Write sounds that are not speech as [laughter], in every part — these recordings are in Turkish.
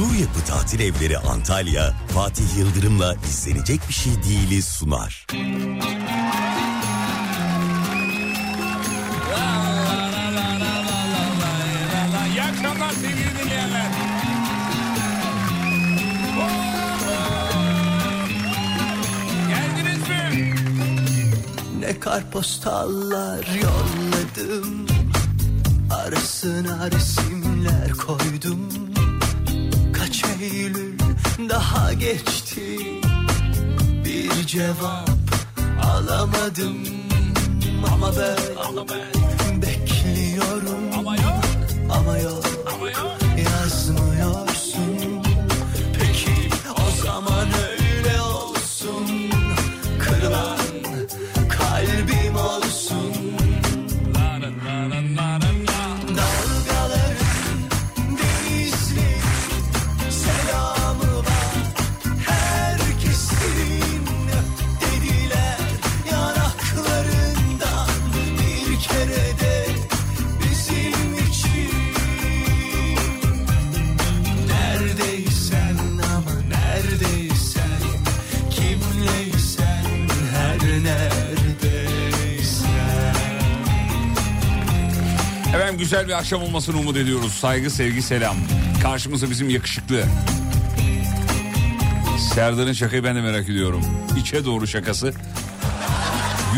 Su Yapı Tatil Evleri Antalya, Fatih Yıldırım'la izlenecek bir şey değiliz sunar. İyi akşamlar sevgili. Geldiniz mi? Ne kartpostallar yolladım Arasına resimler koydum Eylül daha geçti. Bir cevap alamadım. Ama ben bekliyorum. Ama yok. Ama yok. Ama yok. yazmıyorsun güzel bir akşam olmasını umut ediyoruz. Saygı, sevgi, selam. Karşımızda bizim yakışıklı. Serdar'ın şakayı ben de merak ediyorum. İçe doğru şakası.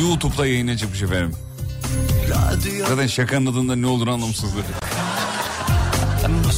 YouTube'da yayına çıkmış efendim. Radyo Zaten şakanın adında ne olur anlamsızlığı. bu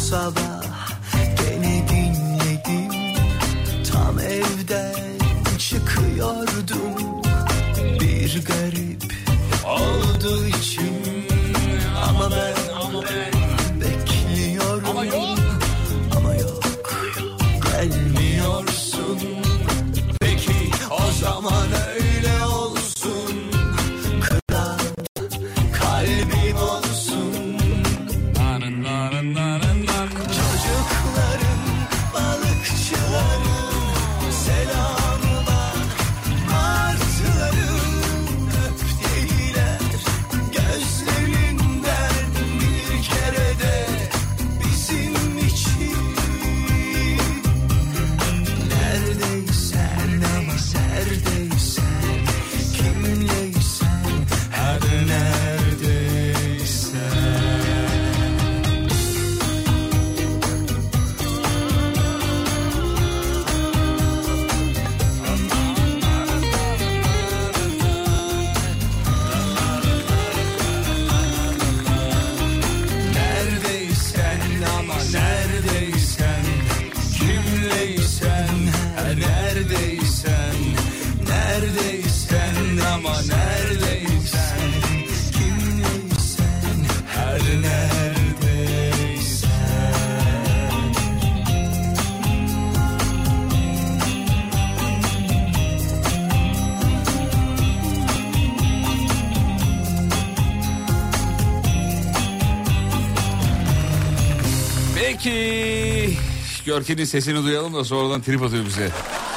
Görken'in sesini duyalım da sonradan trip atıyor bize.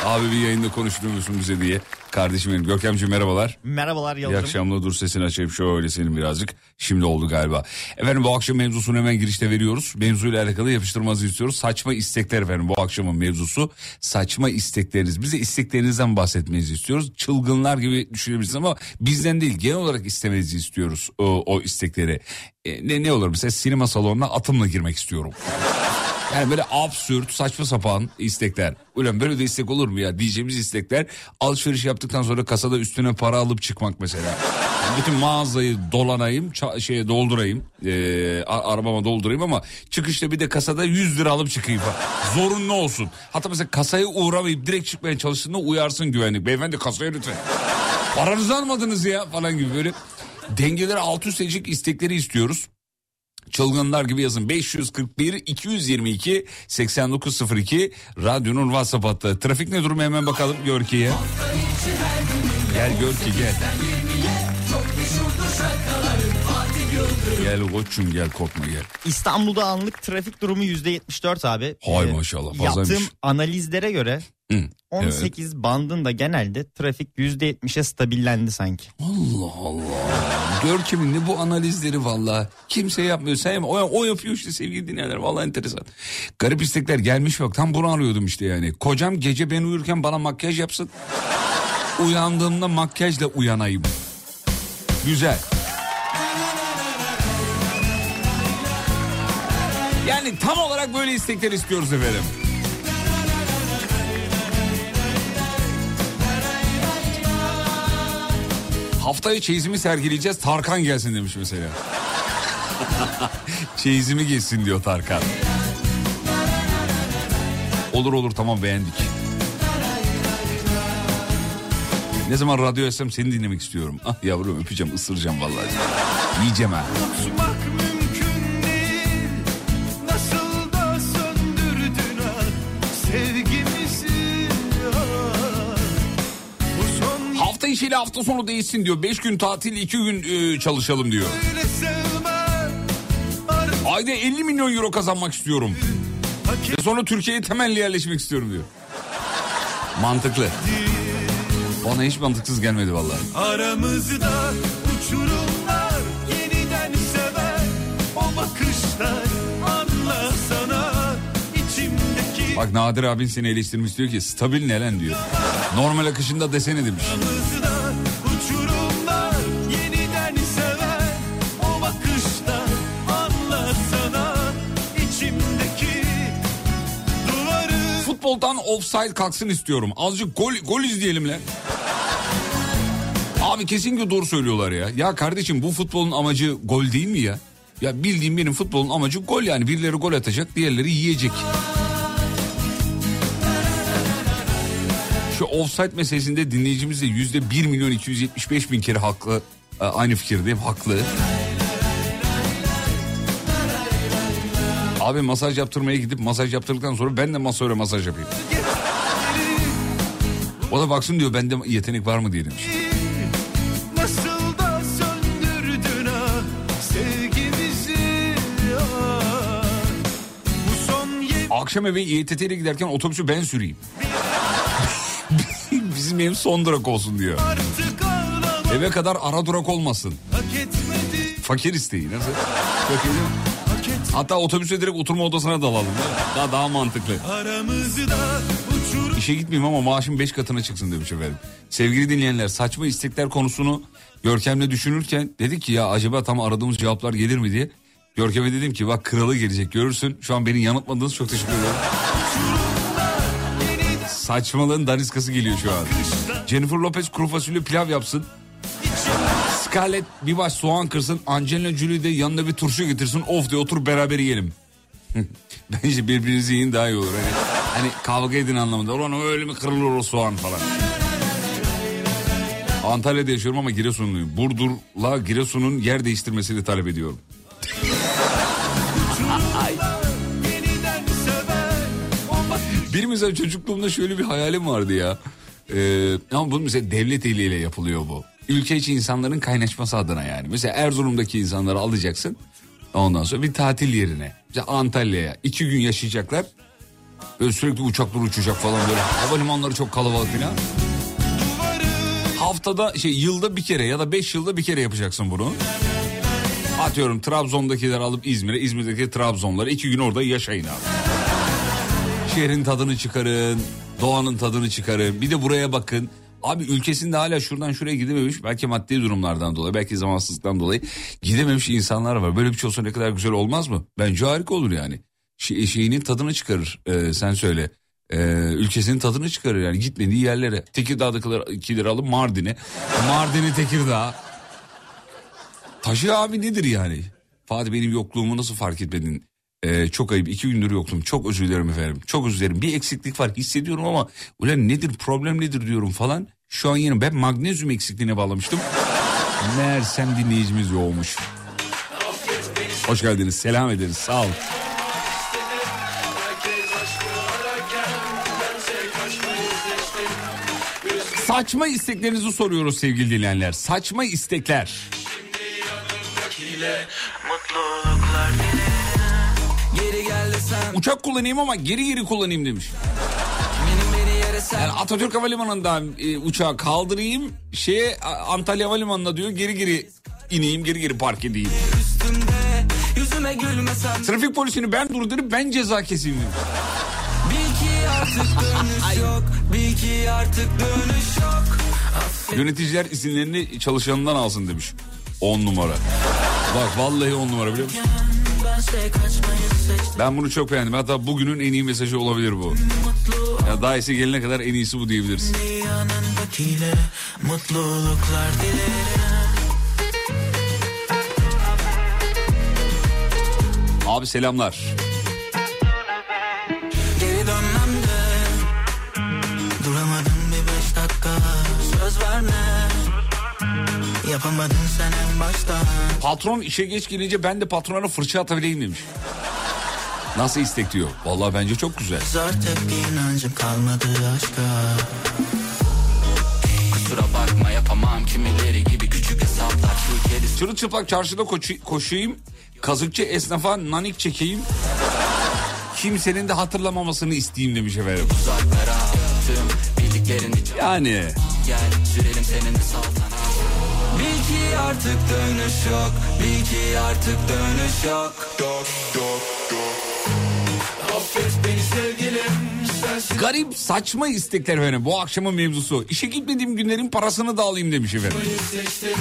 Abi bir yayında konuşmuyor musun bize diye. Kardeşim benim Görkemciğim merhabalar. Merhabalar İyi Yıldırım. akşamlar dur sesini açayım şöyle senin birazcık. Şimdi oldu galiba. Efendim bu akşam mevzusunu hemen girişte veriyoruz. Mevzuyla alakalı yapıştırmanızı istiyoruz. Saçma istekler efendim bu akşamın mevzusu. Saçma istekleriniz. Bize isteklerinizden bahsetmenizi istiyoruz. Çılgınlar gibi düşünebilirsiniz ama bizden değil genel olarak istemenizi istiyoruz o, o istekleri. E, ne, ne olur mesela sinema salonuna atımla girmek istiyorum. Yani böyle absürt saçma sapan istekler. Ulan böyle de istek olur mu ya diyeceğimiz istekler. Alışveriş yaptıktan sonra kasada üstüne para alıp çıkmak mesela. Yani bütün mağazayı dolanayım şeye doldurayım. e, arabama doldurayım ama çıkışta bir de kasada 100 lira alıp çıkayım. Zorunlu olsun. Hatta mesela kasaya uğramayıp direkt çıkmaya çalıştığında uyarsın güvenlik. Beyefendi kasaya lütfen. Paranızı almadınız ya falan gibi böyle dengeleri alt üst edecek istekleri istiyoruz. Çılgınlar gibi yazın 541 222 8902 radyonun WhatsApp hattı. Trafik ne durum hemen bakalım Görki'ye. Gel Görki gel. Gel koçum gel korkma gel. İstanbul'da anlık trafik durumu %74 abi. Hay Ee, maşallah, fazlaymış. Yaptığım analizlere göre Hı, 18 bandında genelde trafik %70'e stabillendi sanki. Allah Allah. Görkem'in ne bu analizleri valla. Kimse yapmıyor. Sen o, o yapıyor işte sevgili dinleyenler. Valla enteresan. Garip istekler gelmiş bak. Tam bunu arıyordum işte yani. Kocam gece ben uyurken bana makyaj yapsın. Uyandığımda makyajla uyanayım. Güzel. Yani tam olarak böyle istekler istiyoruz efendim. Haftaya çeyizimi sergileyeceğiz Tarkan gelsin demiş mesela. [laughs] çeyizimi geçsin diyor Tarkan. Olur olur tamam beğendik. Ne zaman radyo açsam seni dinlemek istiyorum. Ah yavrum öpeceğim ısıracağım vallahi. Yiyeceğim ha. Son Hafta sonu değişsin diyor. Beş gün tatil iki gün e, çalışalım diyor. Ayda 50 milyon euro kazanmak istiyorum. Ve sonra Türkiye'ye temelli yerleşmek istiyorum diyor. Mantıklı. Bana hiç mantıksız gelmedi vallahi. Aramızda uçurumlar Bak Nadir abin seni eleştirmiş diyor ki stabil ne lan diyor. Normal akışında desene demiş. Futboldan offside kalksın istiyorum. Azıcık gol, gol izleyelim lan. Abi kesinlikle doğru söylüyorlar ya. Ya kardeşim bu futbolun amacı gol değil mi ya? Ya bildiğim benim futbolun amacı gol yani. Birileri gol atacak, diğerleri yiyecek. Şu offside meselesinde dinleyicimiz de yüzde 1 milyon 275 bin kere haklı. e, Aynı fikirdeyim, haklı. Abi masaj yaptırmaya gidip masaj yaptırdıktan sonra ben de masöre masaj yapayım. O da baksın diyor bende yetenek var mı diye demiş. Akşam eve İETT ile giderken otobüsü ben süreyim. Bizim ev son durak olsun diyor. Eve kadar ara durak olmasın. Fakir isteği nasıl? Hatta otobüse direkt oturma odasına dalalım. Daha daha mantıklı. İşe gitmeyeyim ama maaşım 5 katına çıksın demiş efendim. Sevgili dinleyenler saçma istekler konusunu Görkem'le düşünürken dedik ki ya acaba tam aradığımız cevaplar gelir mi diye. Görkem'e dedim ki bak kralı gelecek görürsün. Şu an beni yanıltmadınız çok teşekkür ederim. Saçmalığın daniskası geliyor şu an. Jennifer Lopez kuru fasulye pilav yapsın. Scarlett bir baş soğan kırsın. Angelina Jolie de yanına bir turşu getirsin. Of de otur beraber yiyelim. [laughs] Bence birbirinizi yiyin daha iyi olur. Hani, hani kavga edin anlamında. Ulan öyle mi kırılır o soğan falan. Antalya'da yaşıyorum ama Giresunluyum. Burdur'la Giresun'un yer değiştirmesini talep ediyorum. [laughs] Benim mesela çocukluğumda şöyle bir hayalim vardı ya. Ee, ama bu mesela devlet eliyle yapılıyor bu. Ülke içi insanların kaynaşması adına yani. Mesela Erzurum'daki insanları alacaksın. Ondan sonra bir tatil yerine. Mesela Antalya'ya iki gün yaşayacaklar. Böyle sürekli uçaklar uçacak falan böyle. Havalimanları çok kalabalık falan. Haftada şey yılda bir kere ya da beş yılda bir kere yapacaksın bunu. Atıyorum Trabzon'dakileri alıp İzmir'e, İzmir'deki Trabzonları iki gün orada yaşayın abi. Şehrin tadını çıkarın, doğanın tadını çıkarın. Bir de buraya bakın. Abi ülkesinde hala şuradan şuraya gidememiş. Belki maddi durumlardan dolayı, belki zamansızlıktan dolayı gidememiş insanlar var. Böyle bir şey olsa ne kadar güzel olmaz mı? Bence harika olur yani. Şey, şeyinin tadını çıkarır Ee, sen söyle. Ee, ülkesinin tadını çıkarır yani gitmediği yerlere. Tekirdağ'dakileri alıp Mardin'e. Mardin'i Tekirdağ. Taşı abi nedir yani? Fatih benim yokluğumu nasıl fark etmedin? Ee, çok ayıp iki gündür yoktum. Çok özür dilerim efendim. Çok özür dilerim. Bir eksiklik var hissediyorum ama ulan nedir problem nedir diyorum falan. Şu an yine ben magnezyum eksikliğine bağlamıştım. Meğersem dinleyicimiz yoğmuş. Hoş geldiniz. Selam ederiz. Sağ olun. Saçma isteklerinizi soruyoruz sevgili dinleyenler. Saçma istekler. Desem Uçak kullanayım ama geri geri kullanayım demiş. Yani Atatürk Havalimanı'ndan e, uçağı kaldırayım şeye Antalya Havalimanı'na diyor geri geri ineyim geri geri park edeyim. gülmesen Trafik polisini ben durdurayım ben ceza keseyim dönüş yok Yöneticiler izinlerini çalışanından alsın demiş. 10 numara. Bak vallahi 10 numara biliyor musun? Ben bunu çok beğendim. Hatta bugünün en iyi mesajı olabilir bu. Ya daha iyisi gelene kadar en iyisi bu diyebiliriz. Mutluluklar dilerim Abi selamlar. Geri dönmem de Duramadım bir beş dakika Söz verme Yapamadın sen en baştan Patron işe geç gelince ben de patrona fırça atabileyim demiş. Nasıl istek diyor. Vallahi bence çok güzel. Zar tepki inancım kalmadı aşka Kusura bakma yapamam kimileri gibi küçük hesaplar Çırılçıplak çarşıda koşu- koşayım. Kazıkçı esnafa nanik çekeyim. Kimsenin de hatırlamamasını isteyeyim demiş efendim. Yani gel Sürelim senin Bil ki artık dönüş yok. Bil ki artık dönüş yok. Affet beni sevgilim garip saçma istekler efendim. Bu akşamın mevzusu. İşe gitmediğim günlerin parasını da alayım demiş efendim. seçtim.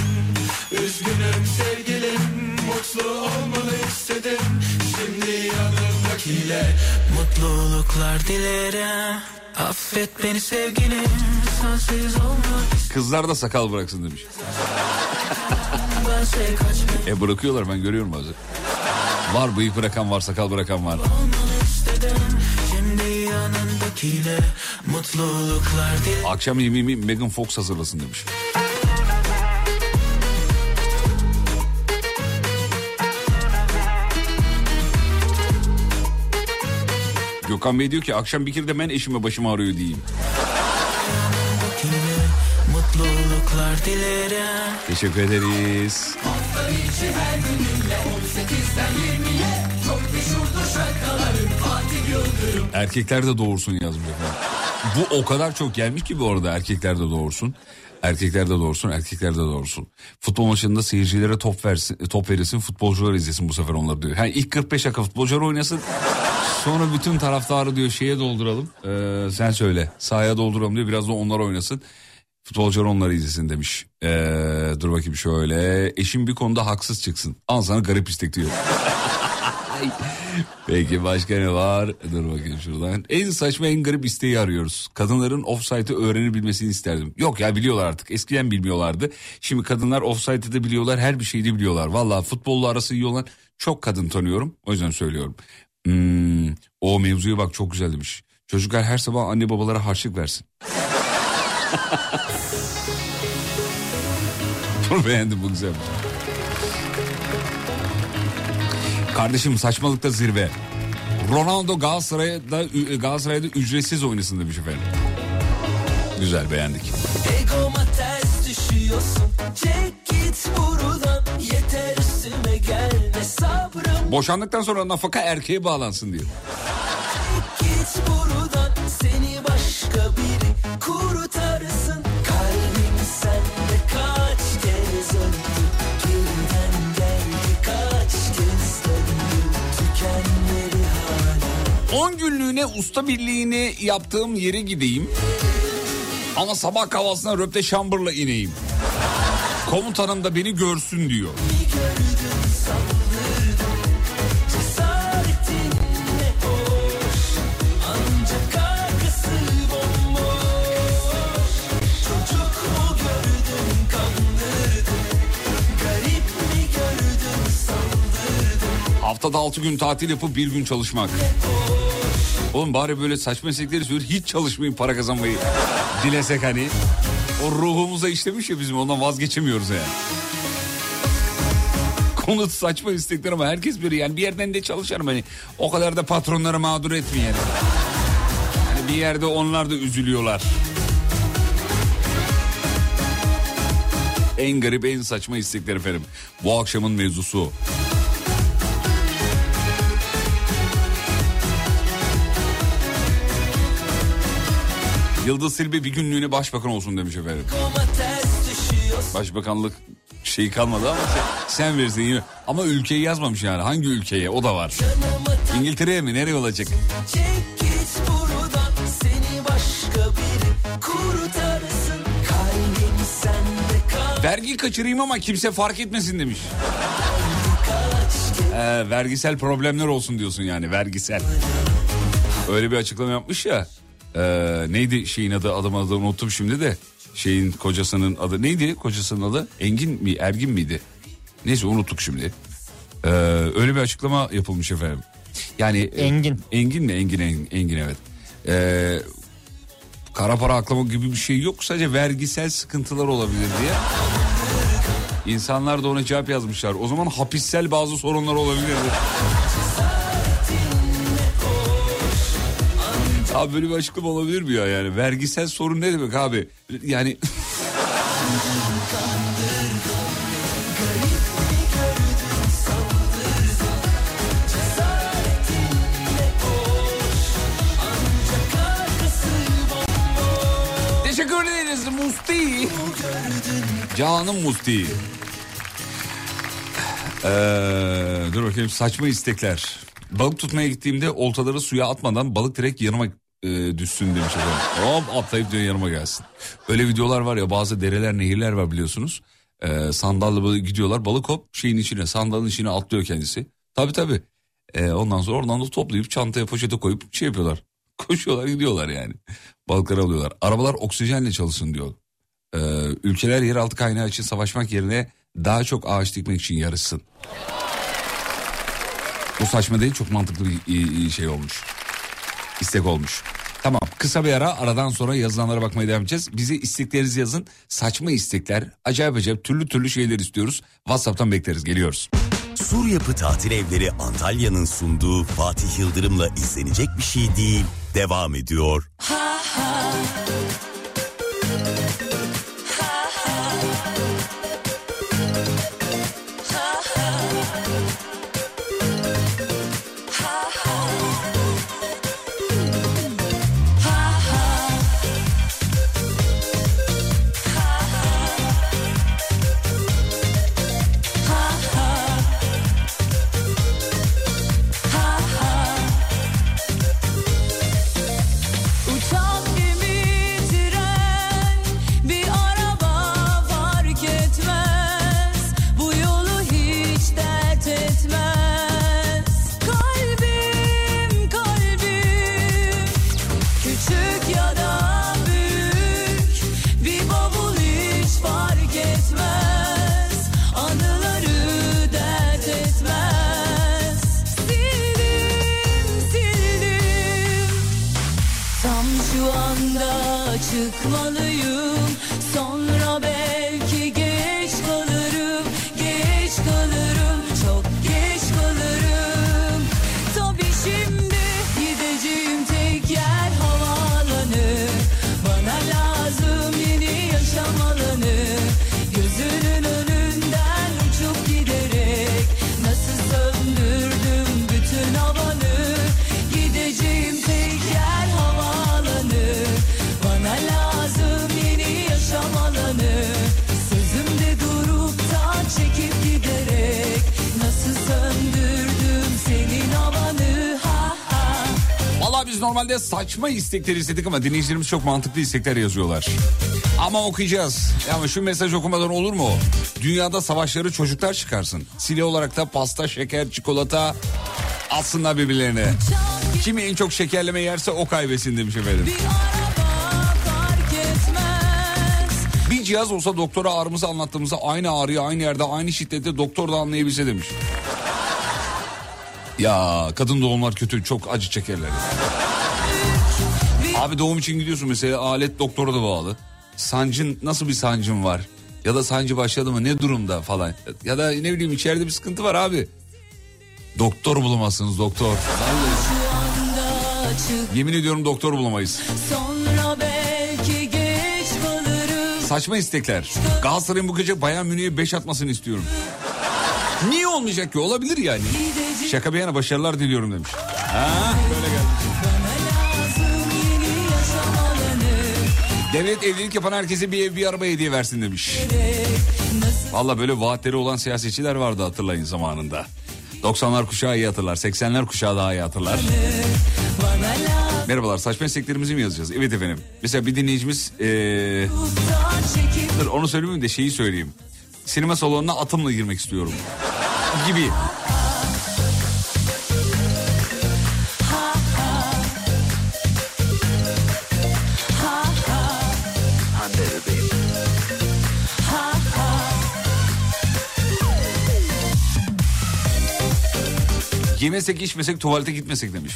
Üzgünüm sevgilim. Mutlu olmanı istedim yanımdakiyle Mutluluklar dilerim Affet beni sevgilim Sensiz olmak Kızlar da sakal bıraksın demiş. E bırakıyorlar ben görüyorum bazen. Var bıyık bırakan var sakal bırakan var. Akşam yemeğimi Megan Fox hazırlasın demiş. Gökhan Bey diyor ki akşam bir kere de ben eşime başım ağrıyor diyeyim. Teşekkür ederiz. Erkekler de doğursun yazmış. Bu o kadar çok gelmiş ki bu arada erkekler de doğursun. Erkekler de doğursun, erkekler de doğursun. Futbol maçında seyircilere top versin, top verilsin, futbolcular izlesin bu sefer onları diyor. Yani ilk 45 dakika futbolcular oynasın. Sonra bütün taraftarı diyor şeye dolduralım. Ee, sen söyle. Sahaya dolduralım diyor. Biraz da onlar oynasın. Futbolcular onları izlesin demiş. Ee, dur bakayım şöyle. Eşim bir konuda haksız çıksın. Al sana garip istek diyor. Peki başka ne var? Dur bakayım şuradan. En saçma en garip isteği arıyoruz. Kadınların offside'ı öğrenebilmesini isterdim. Yok ya biliyorlar artık. Eskiden bilmiyorlardı. Şimdi kadınlar offside'ı da biliyorlar. Her bir şeyi de biliyorlar. Valla futbolla arası iyi olan çok kadın tanıyorum. O yüzden söylüyorum. Hmm, o mevzuya bak çok güzel demiş. Çocuklar her sabah anne babalara harçlık versin. [laughs] Bunu beğendim bu güzelmiş. Kardeşim saçmalıkta zirve. Ronaldo Galatasaray'da, Galatasaray'da ücretsiz oynasın demiş efendim. Güzel beğendik. Egoma ters düşüyorsun Çek git buradan Yeter üstüme sabrım Boşandıktan sonra nafaka erkeğe bağlansın diyor. 10 günlüğüne usta birliğini yaptığım yere gideyim. Ama sabah kahvaltısına röpte şambırla ineyim. Komutanım da beni görsün diyor. Cesaretin Haftada 6 gün tatil yapıp bir gün çalışmak. Oğlum bari böyle saçma meslekleri söylüyor. Hiç çalışmayın para kazanmayı dilesek hani. O ruhumuza işlemiş ya bizim ondan vazgeçemiyoruz yani. Konu saçma istekler ama herkes böyle yani bir yerden de çalışırım hani. O kadar da patronları mağdur etmeyelim. Yani bir yerde onlar da üzülüyorlar. En garip en saçma istekler efendim. Bu akşamın mevzusu. Yıldız Silbe bir günlüğüne başbakan olsun demiş efendim. Başbakanlık şey kalmadı ama sen, sen verirsin yine. Ama ülkeyi yazmamış yani. Hangi ülkeye o da var. İngiltere'ye mi nereye olacak? Vergi kaçırayım ama kimse fark etmesin demiş. Ee, vergisel problemler olsun diyorsun yani vergisel. Öyle bir açıklama yapmış ya. Ee, neydi şeyin adı adam adı unuttum şimdi de. Şeyin kocasının adı neydi kocasının adı? Engin mi Ergin miydi? Neyse unuttuk şimdi. Ee, öyle bir açıklama yapılmış efendim. Yani e, Engin. Engin mi? Engin Engin, Engin evet. Ee, kara para aklama gibi bir şey yok. Sadece vergisel sıkıntılar olabilir diye. İnsanlar da ona cevap yazmışlar. O zaman hapissel bazı sorunlar olabilirdi. Abi böyle bir açıklama olabilir mi ya yani? Vergisel sorun ne demek abi? Yani Teşekkür ederiz Musti. Canım Musti. Ee, dur bakayım saçma istekler. Balık tutmaya gittiğimde oltaları suya atmadan balık direkt yanıma e, düşsün demiş efendim. Hop atlayıp diyor yanıma gelsin. Öyle videolar var ya bazı dereler nehirler var biliyorsunuz. Ee, sandalla gidiyorlar balık hop şeyin içine sandalın içine atlıyor kendisi. Tabi tabi. Ee, ondan sonra oradan da toplayıp çantaya poşete koyup şey yapıyorlar. [laughs] Koşuyorlar gidiyorlar yani. Balıkları alıyorlar. Arabalar oksijenle çalışsın diyor. Ee, ülkeler yeraltı kaynağı için savaşmak yerine daha çok ağaç dikmek için yarışsın. Bu saçma değil çok mantıklı bir şey olmuş. İstek olmuş. Tamam kısa bir ara aradan sonra yazılanlara bakmaya devam edeceğiz. Bize isteklerinizi yazın. Saçma istekler acayip acayip türlü türlü şeyler istiyoruz. Whatsapp'tan bekleriz geliyoruz. Sur Yapı Tatil Evleri Antalya'nın sunduğu Fatih Yıldırım'la izlenecek bir şey değil. Devam ediyor. Uçak biz normalde saçma istekleri istedik ama dinleyicilerimiz çok mantıklı istekler yazıyorlar. Ama okuyacağız. Ama şu mesaj okumadan olur mu? Dünyada savaşları çocuklar çıkarsın. Sile olarak da pasta, şeker, çikolata atsınlar birbirlerine. Kim en çok şekerleme yerse o kaybetsin demiş efendim. Bir cihaz olsa doktora ağrımızı anlattığımızda aynı ağrıyı aynı yerde aynı şiddette doktor da anlayabilse demiş. Ya kadın doğumlar kötü çok acı çekerler. Abi doğum için gidiyorsun mesela alet doktora da bağlı. Sancın nasıl bir sancın var? Ya da sancı başladı mı ne durumda falan. Ya da ne bileyim içeride bir sıkıntı var abi. Doktor bulamazsınız doktor. Yemin ediyorum doktor bulamayız. Saçma istekler. Galatasaray'ın bu gece Bayern Münih'e 5 atmasını istiyorum. Niye olmayacak ki? Olabilir yani. Şaka bir yana başarılar diliyorum demiş. Ha, böyle geldi. Devlet evlilik yapan herkese bir ev bir araba hediye versin demiş. Valla böyle vaatleri olan siyasetçiler vardı hatırlayın zamanında. 90'lar kuşağı iyi hatırlar. 80'ler kuşağı daha iyi hatırlar. Merhabalar saçma mesleklerimizi mi yazacağız? Evet efendim. Mesela bir dinleyicimiz ee, dur onu söylemeyeyim de şeyi söyleyeyim. Sinema salonuna atımla girmek istiyorum. Gibi. Yemesek içmesek tuvalete gitmesek demiş.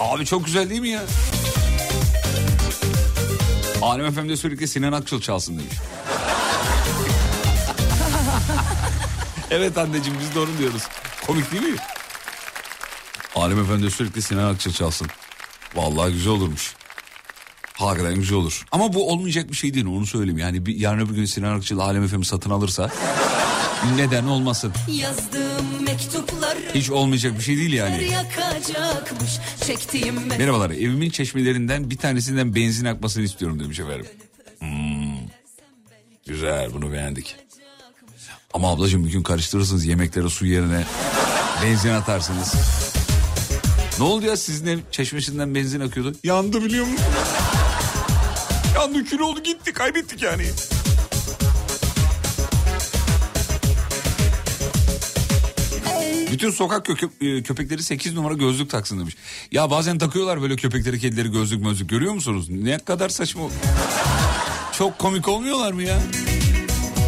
Abi çok güzel değil mi ya? Alem Efendi sürekli Sinan Akçıl çalsın demiş. [laughs] evet anneciğim biz de onu diyoruz. Komik değil mi? Alem Efendi sürekli Sinan Akçıl çalsın. Vallahi güzel olurmuş. Hakikaten güzel olur. Ama bu olmayacak bir şey değil onu söyleyeyim. Yani bir, yarın öbür gün Sinan Akçıl Alem Efendi satın alırsa neden olmasın? yazdığım mektupları Hiç olmayacak bir şey değil yani. yakacakmış. Çektiğim me- Merhabalar evimin çeşmelerinden bir tanesinden benzin akmasını istiyorum demiş efendim. Hmm. Güzel bunu beğendik. Ama ablacığım bir gün karıştırırsınız yemeklere su yerine benzin atarsınız. Ne oldu ya sizin ev çeşmesinden benzin akıyordu? Yandı biliyor musun? Yandı kül oldu gitti kaybettik yani. Bütün sokak köke- e, köpekleri 8 numara gözlük taksın demiş. Ya bazen takıyorlar böyle köpekleri kedileri gözlük mözlük görüyor musunuz? Ne kadar saçma. Çok komik olmuyorlar mı ya?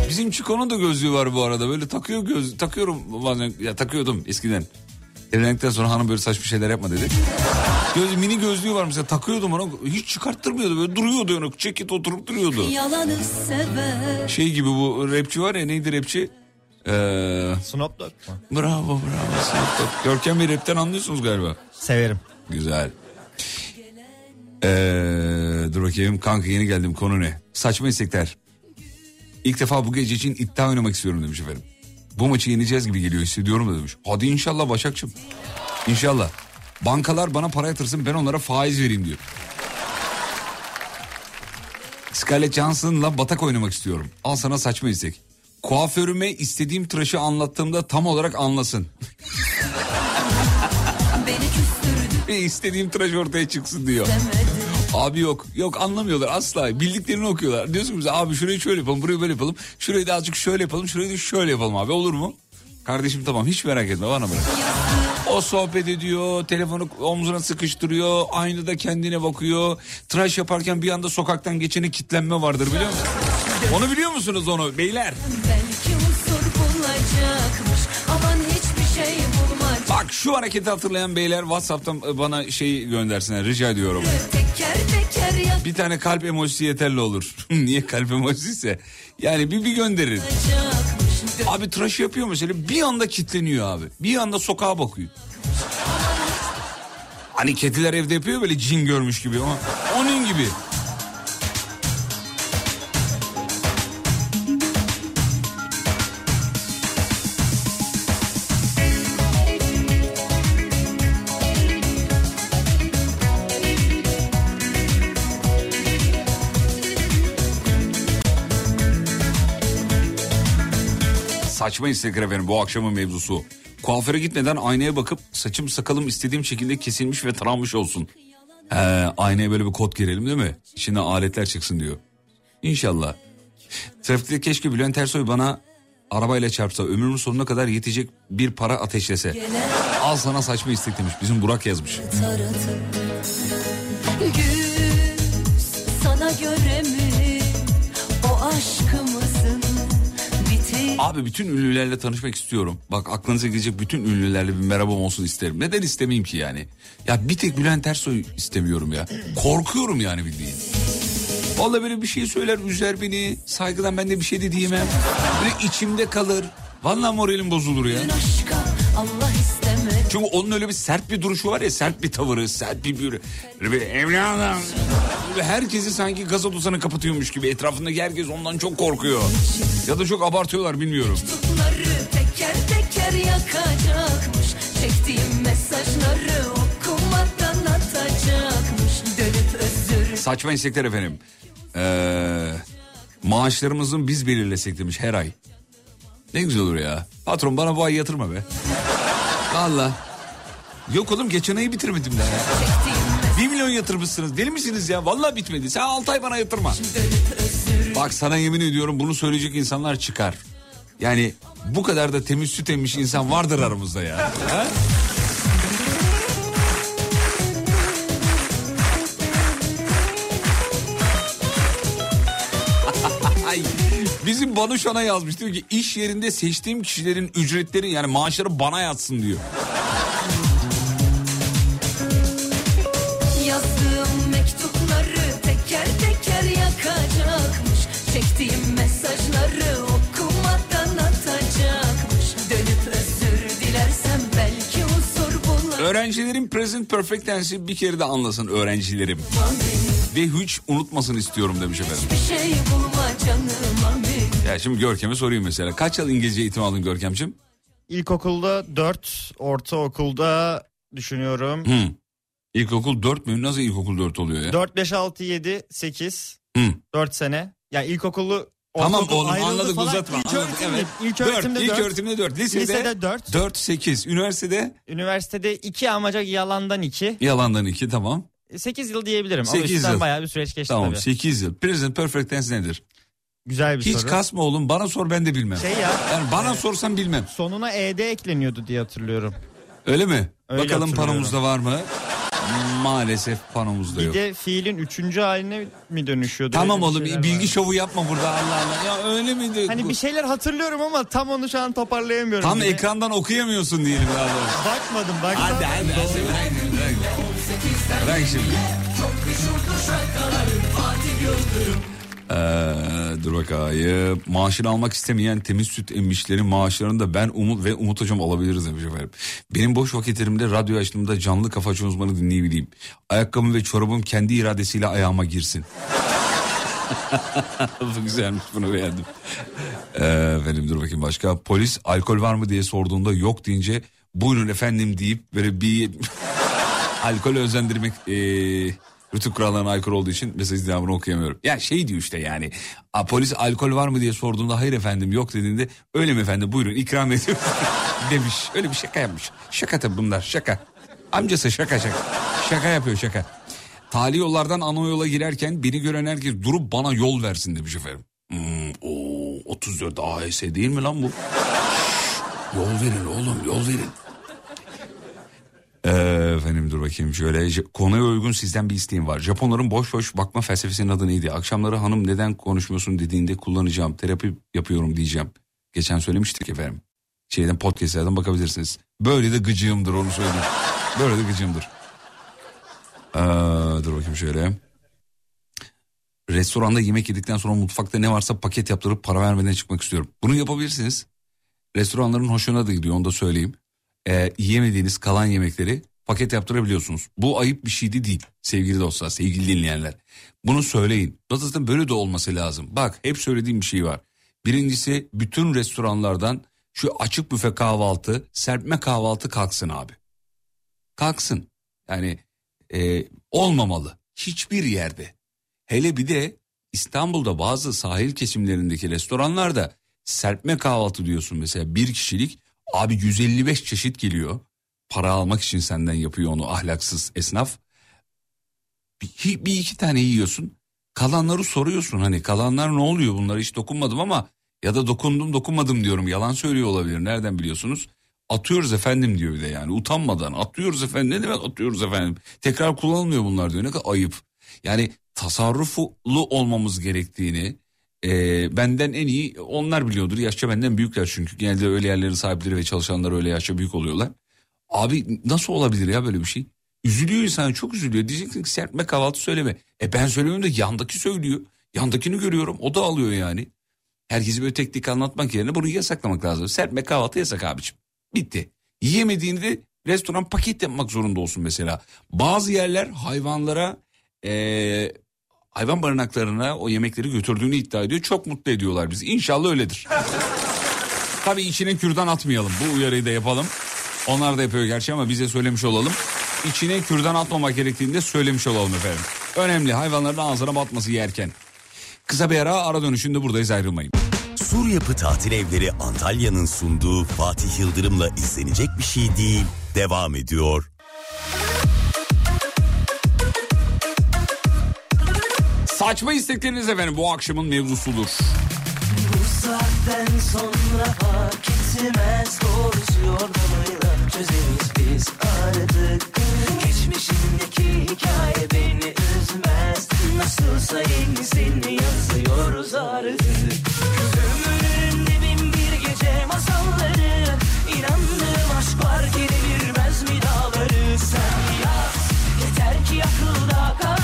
Bizim Çiko'nun da gözlüğü var bu arada. Böyle takıyor göz takıyorum bazen ya takıyordum eskiden. Evlendikten sonra hanım böyle saçma şeyler yapma dedi. Göz, mini gözlüğü var mesela takıyordum onu hiç çıkarttırmıyordu böyle duruyordu yani ceket oturup duruyordu. Şey gibi bu rapçi var ya neydi rapçi? Ee, Snoop Dogg mu? bravo bravo. Snoop Dogg. Görkem Bey rapten anlıyorsunuz galiba. Severim. Güzel. Ee, dur bakayım kanka yeni geldim konu ne? Saçma istekler. İlk defa bu gece için iddia oynamak istiyorum demiş efendim. Bu maçı yeneceğiz gibi geliyor hissediyorum da demiş. Hadi inşallah Başakçım. İnşallah. Bankalar bana para yatırsın ben onlara faiz vereyim diyor. Scarlett Johansson'la batak oynamak istiyorum. Al sana saçma istek. Kuaförüme istediğim tıraşı anlattığımda tam olarak anlasın. Ve istediğim tıraş ortaya çıksın diyor. demedim Abi yok yok anlamıyorlar asla bildiklerini okuyorlar. Diyorsun bize abi şurayı şöyle yapalım burayı böyle yapalım. Şurayı da azıcık şöyle yapalım şurayı da şöyle yapalım abi olur mu? Kardeşim tamam hiç merak etme bana bırak. O sohbet ediyor, telefonu omzuna sıkıştırıyor, aynada kendine bakıyor. Tıraş yaparken bir anda sokaktan geçene kitlenme vardır biliyor musun? Onu biliyor musunuz onu beyler? Şey Bak şu hareketi hatırlayan beyler WhatsApp'tan bana şey göndersinler rica ediyorum. Teker teker yakacakmış Bir tane kalp emojisi yeterli olur. [laughs] Niye kalp emojisi ise? Yani bir, bir gönderin. Abi tıraş yapıyor mesela bir anda kitleniyor abi. Bir anda sokağa bakıyor. Hani kediler evde yapıyor böyle cin görmüş gibi ama onun gibi. Saçma istekler efendim bu akşamın mevzusu. Kuaföre gitmeden aynaya bakıp saçım sakalım istediğim şekilde kesilmiş ve taranmış olsun. He, aynaya böyle bir kod girelim değil mi? İçine aletler çıksın diyor. İnşallah. Trafikte keşke Bülent Ersoy bana arabayla çarpsa ömrümün sonuna kadar yetecek bir para ateşlese. Al sana saçma istek demiş. Bizim Burak yazmış. taradı Abi bütün ünlülerle tanışmak istiyorum. Bak aklınıza gelecek bütün ünlülerle bir merhabam olsun isterim. Neden istemeyeyim ki yani? Ya bir tek Bülent Ersoy istemiyorum ya. Korkuyorum yani bildiğin. Vallahi böyle bir şey söyler üzer beni. Saygıdan ben de bir şey de diyemem. Böyle içimde kalır. Vallahi moralim bozulur ya. Allah Çünkü onun öyle bir sert bir duruşu var ya sert bir tavırı sert bir böyle, böyle bir evladım. Böyle herkesi sanki gaz odasını kapatıyormuş gibi etrafındaki herkes ondan çok korkuyor. Ya da çok abartıyorlar bilmiyorum. Teker teker yakacakmış Çektiğim mesajları okumadan atacakmış Dönüp özür Saçma istekler efendim. Ee, maaşlarımızın biz belirlesek demiş her ay. Ne güzel olur ya. Patron bana bu ay yatırma be. Valla. Yok oğlum geçen ayı bitirmedim daha ya. Bir milyon yatırmışsınız. Deli misiniz ya? Vallahi bitmedi. Sen altı ay bana yatırma. Bak sana yemin ediyorum bunu söyleyecek insanlar çıkar. Yani bu kadar da temiz süt emmiş insan vardır aramızda ya. Ha? Bizim Banu Şan'a yazmış diyor ki iş yerinde seçtiğim kişilerin ücretleri yani maaşları bana yatsın diyor. Teker teker yakacakmış Çektiğim mesajları okumadan atacakmış Dönüp özür dilersem belki huzur bulamam Öğrencilerin present perfect tense'i bir kere de anlasın öğrencilerim. Ve hiç unutmasın istiyorum demiş efendim. Bir şey bulma canım amin Ya şimdi Görkem'e sorayım mesela. Kaç yıl İngilizce eğitim aldın Görkem'ciğim? İlkokulda 4, ortaokulda düşünüyorum. Hı. İlkokul 4 mü? Nasıl ilkokul 4 oluyor ya? 4, 5, 6, 7, 8, Hı. 4 sene. Ya ilkokulu Tamam oğlum anladık falan. uzatma. İlk Anladık, öğretimde, evet. ilk öğretimde ilk 4. öğretimde 4. Lisede, Lisede 4. 4 8. Üniversitede Üniversitede 2 amacak yalandan 2. yalandan 2 tamam. 8 yıl diyebilirim. Ama Sekiz üstten yıl. bayağı bir süreç geçti Tamam tabii. 8 yıl. Present perfect tense nedir? Güzel bir Hiç soru. kasma oğlum bana sor ben de bilmem. Şey ya. Yani bana sorsan bilmem. Sonuna ed ekleniyordu diye hatırlıyorum. Öyle mi? Öyle Bakalım panomuzda var mı? Maalesef panomuzda Bir yok. de fiilin üçüncü haline mi dönüşüyordu? Tamam bir oğlum bilgi vardı. şovu yapma burada Allah Allah. Ya öyle miydi? Hani bir şeyler hatırlıyorum ama tam onu şu an toparlayamıyorum. Tam bile. ekrandan okuyamıyorsun diyelim daha doğrusu. Bakmadım baksana. Hadi hadi hadi bırak, bırak. Bırak şimdi. Ee, dur bakayım. Maaşını almak istemeyen temiz süt emmişlerin maaşlarını da ben Umut ve Umut hocam alabiliriz demiş efendim. Benim boş vakitlerimde radyo açtığımda canlı kafa açan uzmanı dinleyebileyim. Ayakkabım ve çorabım kendi iradesiyle ayağıma girsin. [laughs] Bu güzelmiş bunu beğendim. Ee, efendim dur bakayım başka. Polis alkol var mı diye sorduğunda yok deyince buyurun efendim deyip böyle bir [laughs] alkol özendirmek e, rütük kurallarına aykırı olduğu için mesaj devamını okuyamıyorum. Ya şey diyor işte yani a, polis alkol var mı diye sorduğunda hayır efendim yok dediğinde öyle mi efendim buyurun ikram ediyorum [laughs] demiş. Öyle bir şaka yapmış. Şaka tabii bunlar şaka. Amcası şaka şaka. Şaka yapıyor şaka. Tali yollardan ana yola girerken beni gören herkes durup bana yol versin demiş efendim. Hmm, o 34 AES değil mi lan bu? yol verin oğlum yol verin. Ee, efendim dur bakayım şöyle konuya uygun sizden bir isteğim var. Japonların boş boş bakma felsefesinin adı neydi? Akşamları hanım neden konuşmuyorsun dediğinde kullanacağım terapi yapıyorum diyeceğim. Geçen söylemiştik efendim. Şeyden podcastlerden bakabilirsiniz. Böyle de gıcığımdır onu söyleyeyim. Böyle de gıcığımdır. Ee, dur bakayım şöyle. Restoranda yemek yedikten sonra mutfakta ne varsa paket yaptırıp para vermeden çıkmak istiyorum. Bunu yapabilirsiniz. Restoranların hoşuna da gidiyor onu da söyleyeyim. Ee, yiyemediğiniz kalan yemekleri paket yaptırabiliyorsunuz. Bu ayıp bir şey de değil sevgili dostlar, sevgili dinleyenler. Bunu söyleyin. Zaten böyle de olması lazım. Bak hep söylediğim bir şey var. Birincisi bütün restoranlardan şu açık büfe kahvaltı, serpme kahvaltı kalksın abi. Kalksın. Yani e, olmamalı. Hiçbir yerde. Hele bir de İstanbul'da bazı sahil kesimlerindeki restoranlarda serpme kahvaltı diyorsun mesela bir kişilik abi 155 çeşit geliyor. Para almak için senden yapıyor onu ahlaksız esnaf. Bir, bir iki tane yiyorsun. Kalanları soruyorsun hani kalanlar ne oluyor bunlara hiç dokunmadım ama ya da dokundum dokunmadım diyorum yalan söylüyor olabilir nereden biliyorsunuz? Atıyoruz efendim diyor bir de yani utanmadan atıyoruz efendim ne demek atıyoruz efendim tekrar kullanılmıyor bunlar diyor ne kadar ayıp. Yani tasarruflu olmamız gerektiğini e, benden en iyi onlar biliyordur yaşça benden büyükler çünkü genelde öyle yerlerin sahipleri ve çalışanlar öyle yaşça büyük oluyorlar. Abi nasıl olabilir ya böyle bir şey? Üzülüyor insan çok üzülüyor. Diyeceksin ki serpme kahvaltı söyleme. E ben söylemiyorum da yandaki söylüyor. Yandakini görüyorum o da alıyor yani. Herkesi böyle tek tek anlatmak yerine bunu yasaklamak lazım. Serpme kahvaltı yasak abicim. Bitti. Yiyemediğini restoran paket yapmak zorunda olsun mesela. Bazı yerler hayvanlara e, hayvan barınaklarına o yemekleri götürdüğünü iddia ediyor. Çok mutlu ediyorlar bizi. İnşallah öyledir. [laughs] Tabii içine kürdan atmayalım. Bu uyarıyı da yapalım. Onlar da yapıyor gerçi ama bize söylemiş olalım. İçine kürdan atmamak gerektiğini de söylemiş olalım efendim. Önemli hayvanların ağzına batması yerken. Kısa bir ara ara dönüşünde buradayız ayrılmayın. Sur Yapı Tatil Evleri Antalya'nın sunduğu Fatih Yıldırım'la izlenecek bir şey değil. Devam ediyor. Saçma istekleriniz efendim bu akşamın mevzusudur. Bu saatten sonra fark etmez Doğrusu yordamıyla çözeriz biz artık. Geçmişindeki hikaye beni üzmez. Nasılsa yenisini yazıyoruz artık. Önünde bin bir gece masalları İnandığım aşk var devirmez mi dağları? Sen yaz yeter ki akılda kalanları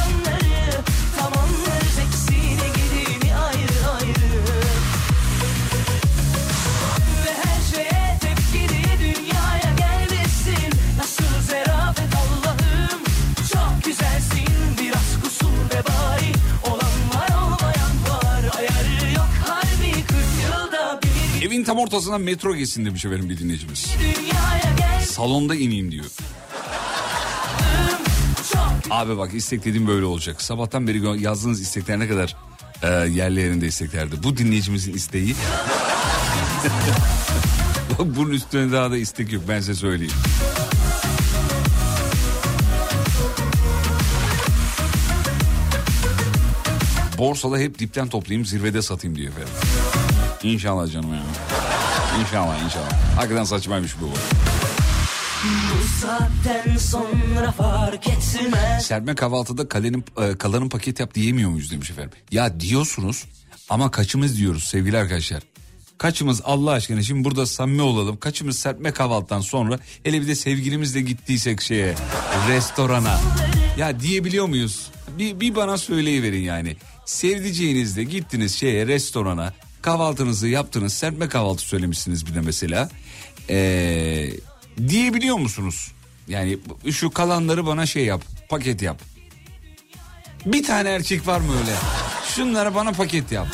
tam ortasından metro geçsin demiş efendim bir dinleyicimiz. Salonda ineyim diyor. Abi bak istek dediğim böyle olacak. Sabahtan beri yazdığınız istekler ne kadar e, yerli yerinde isteklerdi. Bu dinleyicimizin isteği. [laughs] Bunun üstüne daha da istek yok ben size söyleyeyim. Borsada hep dipten toplayayım zirvede satayım diyor efendim. İnşallah canım ya. İnşallah inşallah. Hakikaten saçmaymış bu. bu sonra fark etmez Serme kahvaltıda kalenin, e, kalanın paket yap diyemiyor muyuz demiş efendim. Ya diyorsunuz ama kaçımız diyoruz sevgili arkadaşlar. Kaçımız Allah aşkına şimdi burada samimi olalım. Kaçımız serpme kahvaltıdan sonra hele bir de sevgilimizle gittiysek şeye restorana. Ya diyebiliyor muyuz? Bir, bir bana söyleyiverin yani. Sevdiceğinizle gittiniz şeye restorana kahvaltınızı yaptınız serpme kahvaltı söylemişsiniz bir de mesela. Ee, diyebiliyor musunuz? Yani şu kalanları bana şey yap paket yap. Bir tane erkek var mı öyle? Şunları bana paket yap.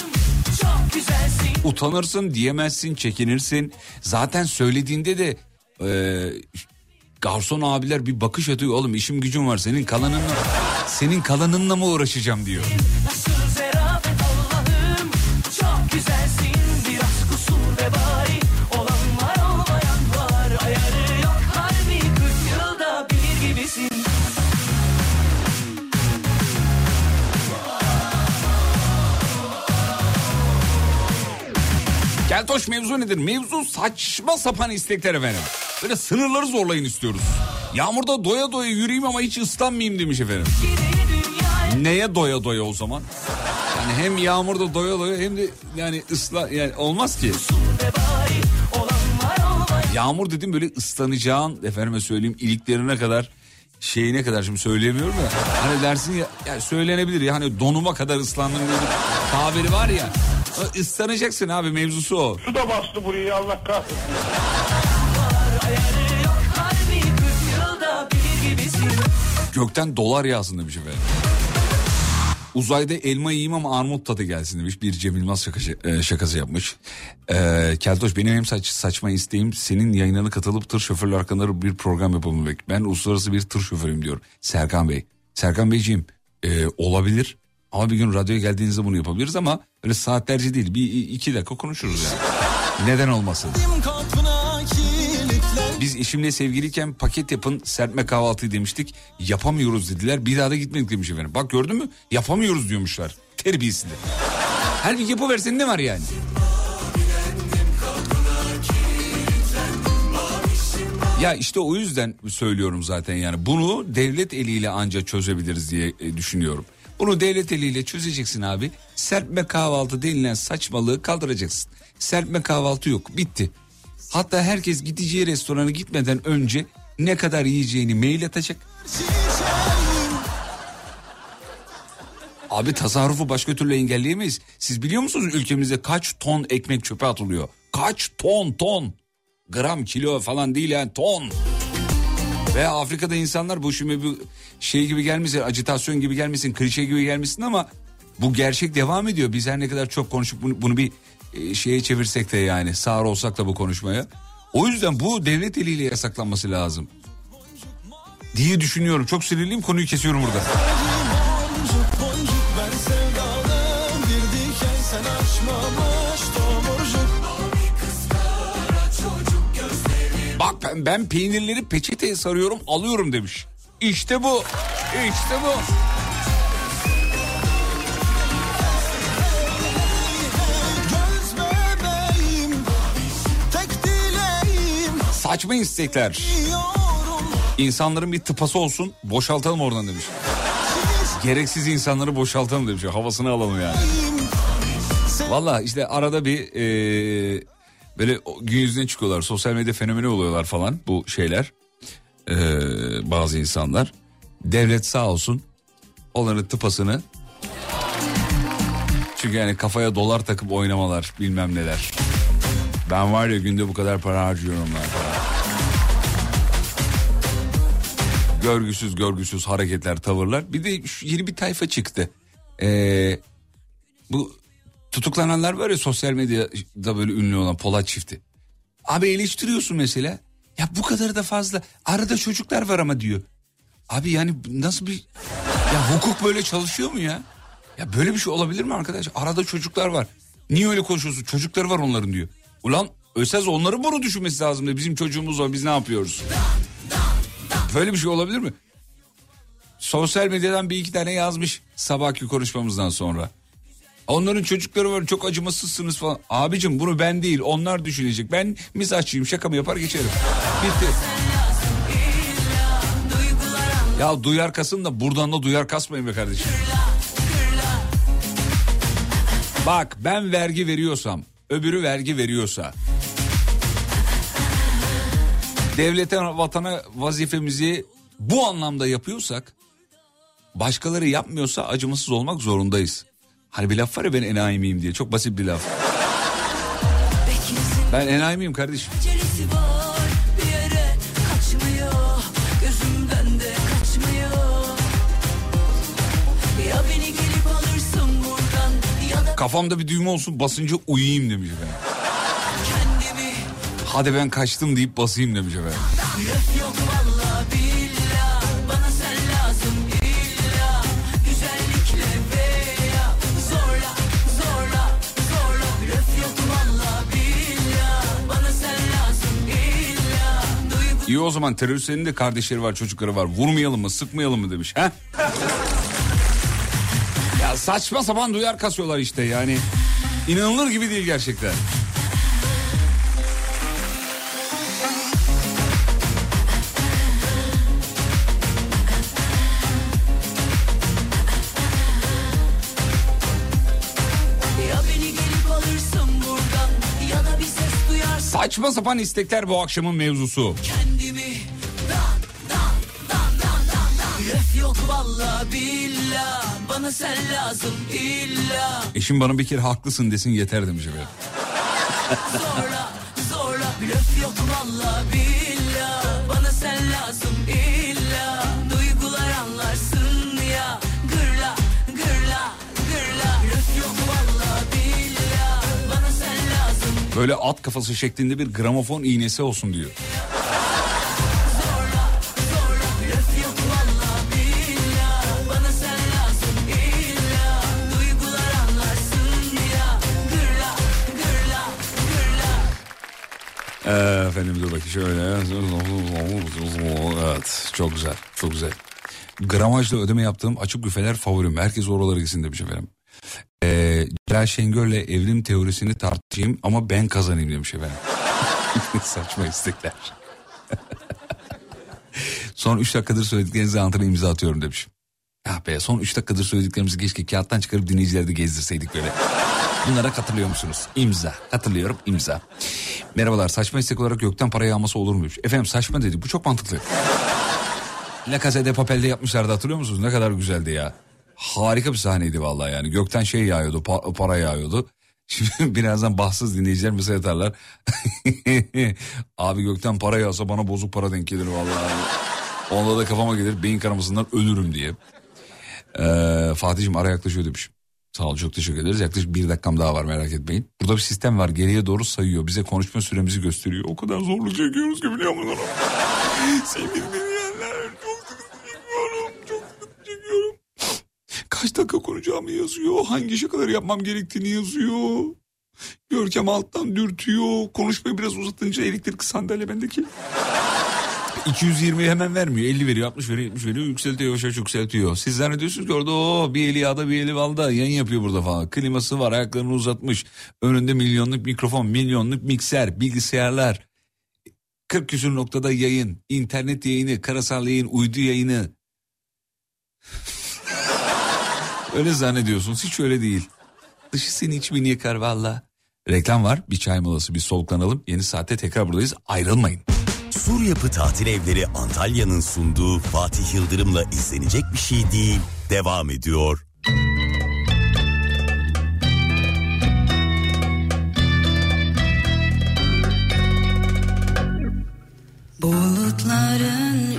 Utanırsın diyemezsin çekinirsin. Zaten söylediğinde de e, garson abiler bir bakış atıyor. Oğlum işim gücüm var senin kalanınla senin kalanınla mı uğraşacağım diyor. Keltoş mevzu nedir? Mevzu saçma sapan istekler efendim. Böyle sınırları zorlayın istiyoruz. Yağmurda doya doya yürüyeyim ama hiç ıslanmayayım demiş efendim. Neye doya doya o zaman? Yani hem yağmurda doya doya hem de yani ısla yani olmaz ki. Yağmur dedim böyle ıslanacağın efendime söyleyeyim iliklerine kadar şeyine kadar şimdi söyleyemiyorum da hani dersin ya, ya söylenebilir ya hani donuma kadar ıslandım tabiri var ya. Islanacaksın abi mevzusu o. Su da bastı burayı Allah kahretsin. Ayarı yok harbi 40 yılda bir gibisin Gökten dolar yağsın demiş efendim. Uzayda elma yiyeyim ama armut tadı gelsin demiş. Bir Cem Yılmaz şakası, e, şakası yapmış. E, Keltoş benim hem saç, saçma isteğim senin yayınlarına katılıp tır şoförler hakkında bir program yapabilmek. Ben uluslararası bir tır şoförüyüm diyor Serkan Bey. Serkan Beyciğim e, olabilir ama bir gün radyoya geldiğinizde bunu yapabiliriz ama öyle saatlerce değil bir iki dakika konuşuruz yani. Neden olmasın? Biz eşimle sevgiliyken paket yapın serpme kahvaltıyı demiştik. Yapamıyoruz dediler. Bir daha da gitmedik demiş efendim. Bak gördün mü? Yapamıyoruz diyormuşlar. Terbiyesizler. Halbuki yapıversen ne var yani? Ya işte o yüzden söylüyorum zaten yani. Bunu devlet eliyle anca çözebiliriz diye e, düşünüyorum. Bunu devlet eliyle çözeceksin abi. Serpme kahvaltı denilen saçmalığı kaldıracaksın. Serpme kahvaltı yok. Bitti. Hatta herkes gideceği restorana gitmeden önce ne kadar yiyeceğini mail atacak. Abi tasarrufu başka türlü engelleyemeyiz. Siz biliyor musunuz ülkemizde kaç ton ekmek çöpe atılıyor? Kaç ton ton? Gram kilo falan değil yani ton. Veya Afrika'da insanlar bu şimdi bir şey gibi gelmesin, acitasyon gibi gelmesin, klişe gibi gelmesin ama bu gerçek devam ediyor. Biz her ne kadar çok konuşup bunu, bunu bir e, şeye çevirsek de yani sağır olsak da bu konuşmaya. O yüzden bu devlet eliyle yasaklanması lazım diye düşünüyorum. Çok sinirliyim konuyu kesiyorum burada. Boncuk, boncuk, ben sevdalı, bir diken sen açma. Ben, ben peynirleri peçeteye sarıyorum alıyorum demiş. İşte bu. İşte bu. Saçma istekler. İnsanların bir tıpası olsun boşaltalım oradan demiş. Gereksiz insanları boşaltalım demiş. Havasını alalım yani. Valla işte arada bir e, böyle gün yüzüne çıkıyorlar. Sosyal medya fenomeni oluyorlar falan bu şeyler. E, bazı insanlar. Devlet sağ olsun onların tıpasını. Çünkü yani kafaya dolar takıp oynamalar bilmem neler. Ben var ya günde bu kadar para harcıyorum falan. Görgüsüz görgüsüz hareketler tavırlar. Bir de yeni bir tayfa çıktı. Ee, bu tutuklananlar var ya sosyal medyada böyle ünlü olan Polat çifti. Abi eleştiriyorsun mesela. Ya bu kadar da fazla. Arada çocuklar var ama diyor. Abi yani nasıl bir... Ya hukuk böyle çalışıyor mu ya? Ya böyle bir şey olabilir mi arkadaş? Arada çocuklar var. Niye öyle konuşuyorsun? Çocukları var onların diyor. Ulan Ösez onların bunu düşünmesi lazım da bizim çocuğumuz var biz ne yapıyoruz? Böyle bir şey olabilir mi? Sosyal medyadan bir iki tane yazmış sabahki konuşmamızdan sonra. Onların çocukları var çok acımasızsınız falan. Abicim bunu ben değil onlar düşünecek. Ben mizahçıyım şakamı yapar geçerim. Bitti. Ya duyar kasın da buradan da duyar kasmayın be kardeşim. Bak ben vergi veriyorsam öbürü vergi veriyorsa devlete vatana vazifemizi bu anlamda yapıyorsak başkaları yapmıyorsa acımasız olmak zorundayız. Hani bir laf var ya ben enayi miyim diye çok basit bir laf. Ben enayi miyim kardeşim? Kafamda bir düğme olsun basınca uyuyayım demiş efendim. Hadi ben kaçtım deyip basayım demiş efendim. İyi o zaman teröristlerin de kardeşleri var çocukları var. Vurmayalım mı sıkmayalım mı demiş. He? ya saçma sapan duyar kasıyorlar işte yani. İnanılır gibi değil gerçekten. Saçma sapan istekler bu akşamın mevzusu. kendimi yok valla billah Bana sen lazım illa. Eşim bana bir kere haklısın desin yeter demiş efendim. Zorla zorla Laf yok valla billah Bana sen lazım illa. Duygular anlarsın ya. Gırla gırla gırla. Laf yok valla billah Bana sen lazım. Böyle at kafası şeklinde bir gramofon iğnesi olsun diyor. Ee, efendim dur bakayım şöyle. Evet çok güzel çok güzel. Gramajla ödeme yaptığım açık büfeler favorim. Herkes oralara gitsin demiş efendim. Ee, Celal Şengör'le evrim teorisini tartışayım ama ben kazanayım demiş efendim. [laughs] Saçma istekler. [laughs] son 3 dakikadır söylediklerinizi altına imza atıyorum demiş. Ya be son 3 dakikadır söylediklerimizi keşke kağıttan çıkarıp dinleyicileri de gezdirseydik böyle. Bunlara katılıyor musunuz? İmza. Katılıyorum imza. Merhabalar saçma istek olarak gökten para yağması olur muymuş? Efendim saçma dedik bu çok mantıklı. La Casa de Papel'de yapmışlardı hatırlıyor musunuz? Ne kadar güzeldi ya. Harika bir sahneydi vallahi yani. Gökten şey yağıyordu pa- para yağıyordu. [laughs] Şimdi birazdan bahtsız dinleyiciler mesaj atarlar. [laughs] abi gökten para yağsa bana bozuk para denk gelir vallahi. Onda da kafama gelir beyin kanamasından ölürüm diye. Ee, Fatih'im ara yaklaşıyor demiş. Sağ ol çok teşekkür ederiz. Yaklaşık bir dakikam daha var merak etmeyin. Burada bir sistem var geriye doğru sayıyor. Bize konuşma süremizi gösteriyor. O kadar zorluk çekiyoruz ki biliyor musunuz? [laughs] Sevgili dinleyenler çok sıkıntı. Çok sıkıntı çekiyorum. Kaç dakika konuşacağımı yazıyor. Hangi şakaları yapmam gerektiğini yazıyor. Görkem alttan dürtüyor. Konuşmayı biraz uzatınca elektrik sandalye bendeki. 220'yi hemen vermiyor. 50 veriyor, 60 veriyor, 70 veriyor. Yükseltiyor, yavaş yavaş yükseltiyor. Siz zannediyorsunuz ki orada o bir eli yağda bir eli balda yayın yapıyor burada falan. Kliması var, ayaklarını uzatmış. Önünde milyonluk mikrofon, milyonluk mikser, bilgisayarlar. 40 küsur noktada yayın, internet yayını, karasal yayın, uydu yayını. [laughs] öyle zannediyorsunuz. Hiç öyle değil. Dışı seni iç beni yakar valla. Reklam var. Bir çay molası bir soluklanalım. Yeni saatte tekrar buradayız. Ayrılmayın. Sur Yapı Tatil Evleri Antalya'nın sunduğu Fatih Yıldırım'la izlenecek bir şey değil. Devam ediyor. Bulutların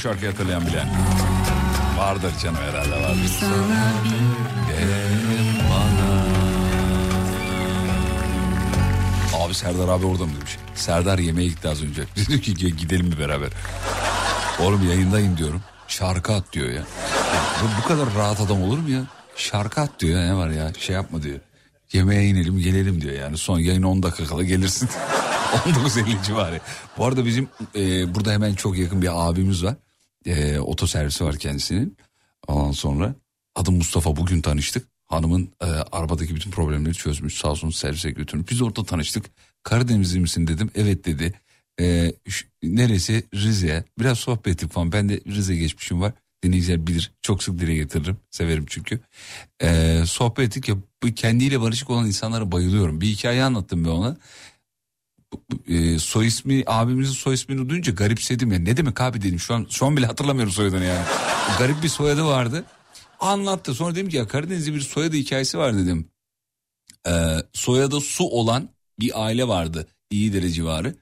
şarkıyı hatırlayan bilen? Vardır canım herhalde var. bir sana bir Abi Serdar abi orada mı demiş. Serdar yemeğe gitti az önce. [laughs] Dedi ki "Gel gidelim mi beraber? Oğlum yayındayım diyorum. Şarkı at diyor ya. Bu, bu kadar rahat adam olur mu ya? Şarkı at diyor ne var ya şey yapma diyor. Yemeğe inelim gelelim diyor yani son yayın 10 dakika kala gelirsin. [laughs] 19.50 civarı. Bu arada bizim e, burada hemen çok yakın bir abimiz var. E, otoservisi var kendisinin. Ondan sonra adım Mustafa bugün tanıştık. Hanımın e, arabadaki bütün problemleri çözmüş sağ olsun servise götürmüş. Biz orada tanıştık. Karadenizli misin dedim. Evet dedi. E, şu- neresi? Rize. Biraz sohbet ettik falan. Ben de Rize geçmişim var. Dinleyiciler bilir. Çok sık dile getiririm. Severim çünkü. E, sohbet ettik ya bu kendiyle barışık olan insanlara bayılıyorum. Bir hikaye anlattım ben ona. E, soy ismi abimizin soy ismini duyunca garipsedim ya. Ne demek abi dedim. Şu an şu an bile hatırlamıyorum soyadını yani. Garip bir soyadı vardı. Anlattı. Sonra dedim ki ya Karadeniz'de bir soyadı hikayesi var dedim. Ee, soyadı su olan bir aile vardı. İyidere civarı.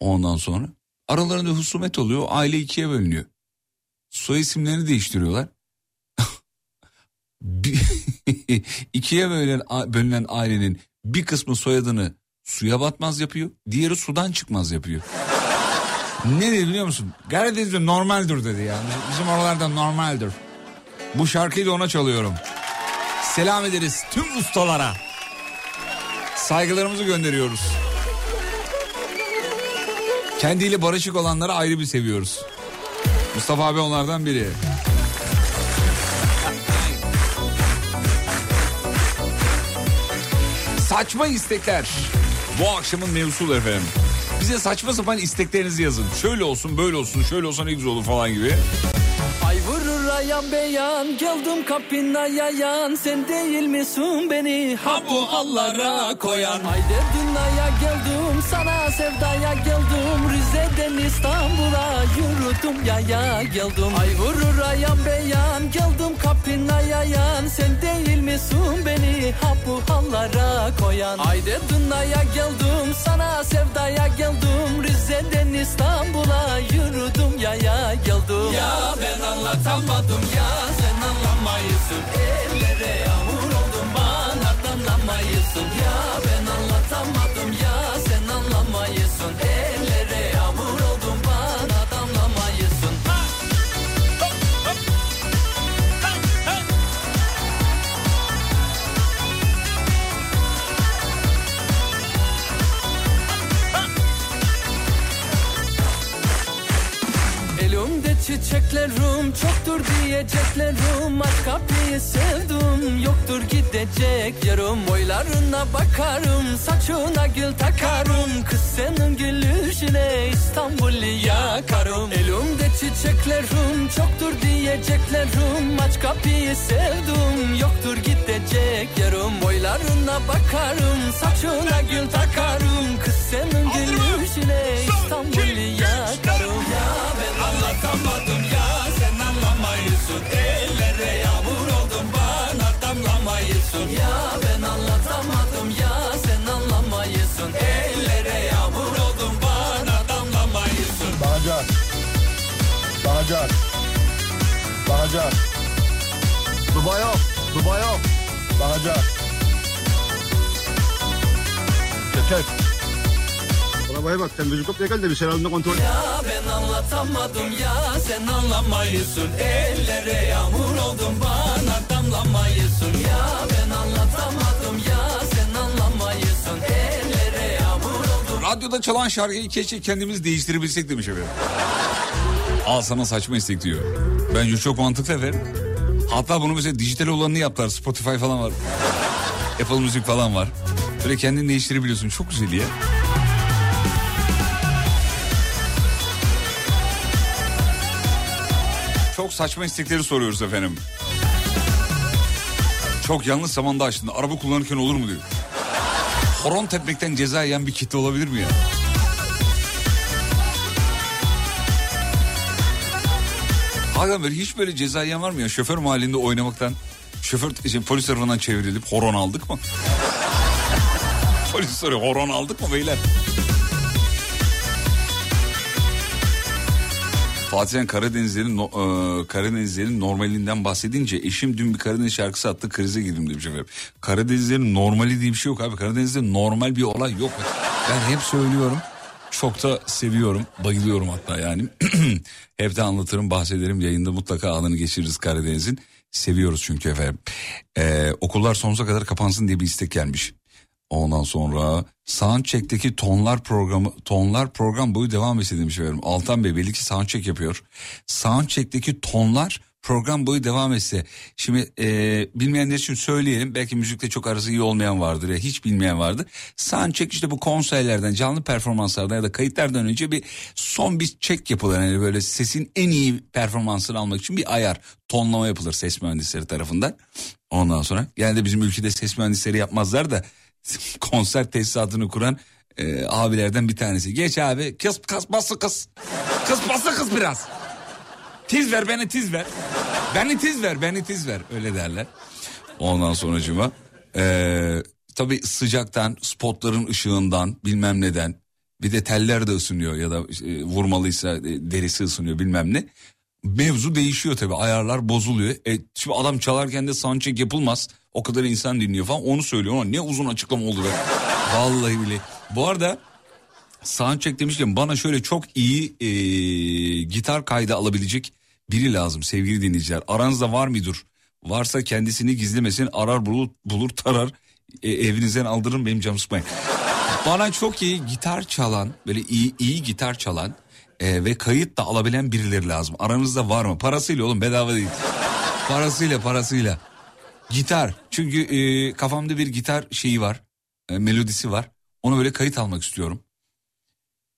Ondan sonra aralarında husumet oluyor. Aile ikiye bölünüyor. Soy isimlerini değiştiriyorlar. [laughs] [laughs] İkiye bölünen, bölünen ailenin bir kısmı soyadını suya batmaz yapıyor. Diğeri sudan çıkmaz yapıyor. ne dedi biliyor musun? Karadeniz'de normaldir dedi yani. Bizim oralarda normaldir. Bu şarkıyı da ona çalıyorum. Selam ederiz tüm ustalara. Saygılarımızı gönderiyoruz. Kendiyle barışık olanları ayrı bir seviyoruz. Mustafa abi onlardan biri. Saçma istekler. Bu akşamın mevzusu efendim. Bize saçma sapan isteklerinizi yazın. Şöyle olsun, böyle olsun, şöyle olsa ne güzel olur falan gibi. Ay vurur ayan beyan geldim kapına yayan. Sen değil misin beni? Ha bu hallara koyan. Haydi dünyaya geldim sana sevdaya geldim. Rize'den İstanbul'a yürüdüm yaya geldim. Ay vurur ayan beyan geldim kapına yayan. Sen değil misin beni? Ha bu hallara koyan. Haydi dünyaya geldim sana sevdaya geldim. Rize'den İstanbul'a yürüdüm yaya geldim. Ya ben anlatamadım ya sen anlamayısın. Ellere yağmur oldum bana damlamayısın Ya ben anlatamadım ya çiçeklerim çoktur diyeceklerim. Aç kapıyı sevdim yoktur gidecek yarım Boylarına bakarım. Saçına gül takarım Kız senin gülüşüne İstanbul'u yakarım. Elimde çiçeklerim çoktur diyeceklerim. Aç kapıyı sevdim yoktur gidecek. Yarım Boylarına bakarım saçına gül takarım. Kız senin gülüşüne İstanbul'u yakarım. Ya ben anlatamadım ya sen anlamayısın. Ellere damlamayısın Ya ben anlatamadım ya sen anlamayısın Ellere yağmur oldum bana damlamayısın Bahacar. Bahacar. Bahacar. Dubai yok. Dubai yok. Bahacar. Çekek. Arabaya bak sen müzik kopya gel de bir selamını kontrol. Ya ben anlatamadım ya sen anlamayısın Ellere yağmur oldum bana damlamayısın Ya ben anlatamadım ya sen anlamayısın Ellere yağmur oldum Radyoda çalan şarkıyı keşke kendimiz değiştirebilsek demiş efendim. Al sana saçma istek diyor. Bence çok mantıklı efendim. Hatta bunu mesela dijital olanını yaptılar. Spotify falan var. Apple Müzik falan var. Böyle kendini değiştirebiliyorsun. Çok güzel ya. Çok saçma istekleri soruyoruz efendim. Çok yanlış zamanda açtın. Araba kullanırken olur mu diyor. Horon tepmekten ceza yiyen bir kitle olabilir mi ya? Hakikaten böyle hiç böyle ceza yiyen var mı ya? Şoför mahallinde oynamaktan, şoför şey, polis tarafından çevrilip horon aldık mı? [laughs] polis soruyor horon aldık mı beyler? Fatih'in Karadenizlerin e, Karadenizlerin normalinden bahsedince eşim dün bir Karadeniz şarkısı attı krize girdim demiş efendim. Karadenizlerin normali diye bir şey yok abi. Karadeniz'de normal bir olay yok. Ben hep söylüyorum. Çok da seviyorum. Bayılıyorum hatta yani. [clears throat] hep de anlatırım bahsederim yayında mutlaka anını geçiririz Karadeniz'in. Seviyoruz çünkü efendim. Ee, okullar sonsuza kadar kapansın diye bir istek gelmiş. Ondan sonra Soundcheck'teki tonlar programı tonlar program boyu devam etsin demiş efendim. Altan Bey belli ki soundcheck yapıyor. Soundcheck'teki tonlar program boyu devam etse. Şimdi e, bilmeyenler için söyleyelim. Belki müzikte çok arası iyi olmayan vardır ya hiç bilmeyen vardır. Soundcheck işte bu konserlerden canlı performanslardan ya da kayıtlardan önce bir son bir check yapılır. Yani böyle sesin en iyi performansını almak için bir ayar tonlama yapılır ses mühendisleri tarafından. Ondan sonra genelde bizim ülkede ses mühendisleri yapmazlar da [laughs] konser tesisatını kuran e, abilerden bir tanesi. Geç abi kız kız bası kız. Kız bası kız biraz. Tiz ver beni tiz ver. Beni tiz ver beni tiz ver öyle derler. Ondan sonracıma e, tabii sıcaktan spotların ışığından bilmem neden bir de teller de ısınıyor ya da e, vurmalıysa e, derisi ısınıyor bilmem ne. Mevzu değişiyor tabii ayarlar bozuluyor. E, şimdi adam çalarken de soundcheck yapılmaz. O kadar insan dinliyor falan onu söylüyor ama ne uzun açıklama oldu be. [laughs] Vallahi bile. Bu arada soundcheck demişken bana şöyle çok iyi e, gitar kaydı alabilecek biri lazım sevgili dinleyiciler. Aranızda var mıdır? Varsa kendisini gizlemesin arar bulur, bulur tarar e, evinizden aldırın benim canım sıkmayın. Bana çok iyi gitar çalan, böyle iyi iyi gitar çalan e, ve kayıt da alabilen birileri lazım. Aranızda var mı? Parasıyla oğlum bedava değil. Parasıyla parasıyla. Gitar. Çünkü e, kafamda bir gitar şeyi var. e, melodisi var. Onu böyle kayıt almak istiyorum.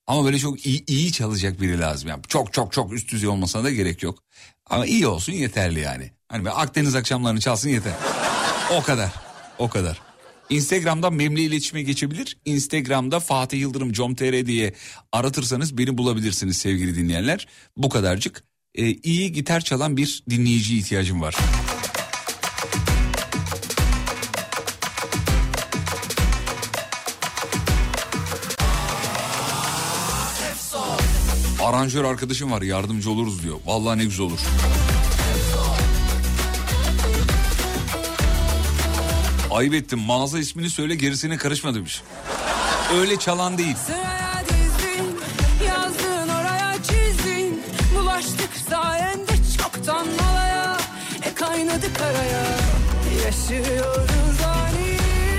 Ama böyle çok iyi, iyi çalacak biri lazım. Yani çok çok çok üst düzey olmasına da gerek yok. Ama iyi olsun yeterli yani. Hani Akdeniz akşamlarını çalsın yeter. O kadar. O kadar. Instagram'dan memle iletişime geçebilir. Instagram'da Fatih Yıldırım com.tr diye aratırsanız beni bulabilirsiniz sevgili dinleyenler. Bu kadarcık. Ee, iyi gitar çalan bir dinleyici ihtiyacım var. Aranjör arkadaşım var yardımcı oluruz diyor. Vallahi ne güzel olur. Ayıp ettim mağaza ismini söyle gerisine karışma demiş. Öyle çalan değil. E. Yaşıyoruz ani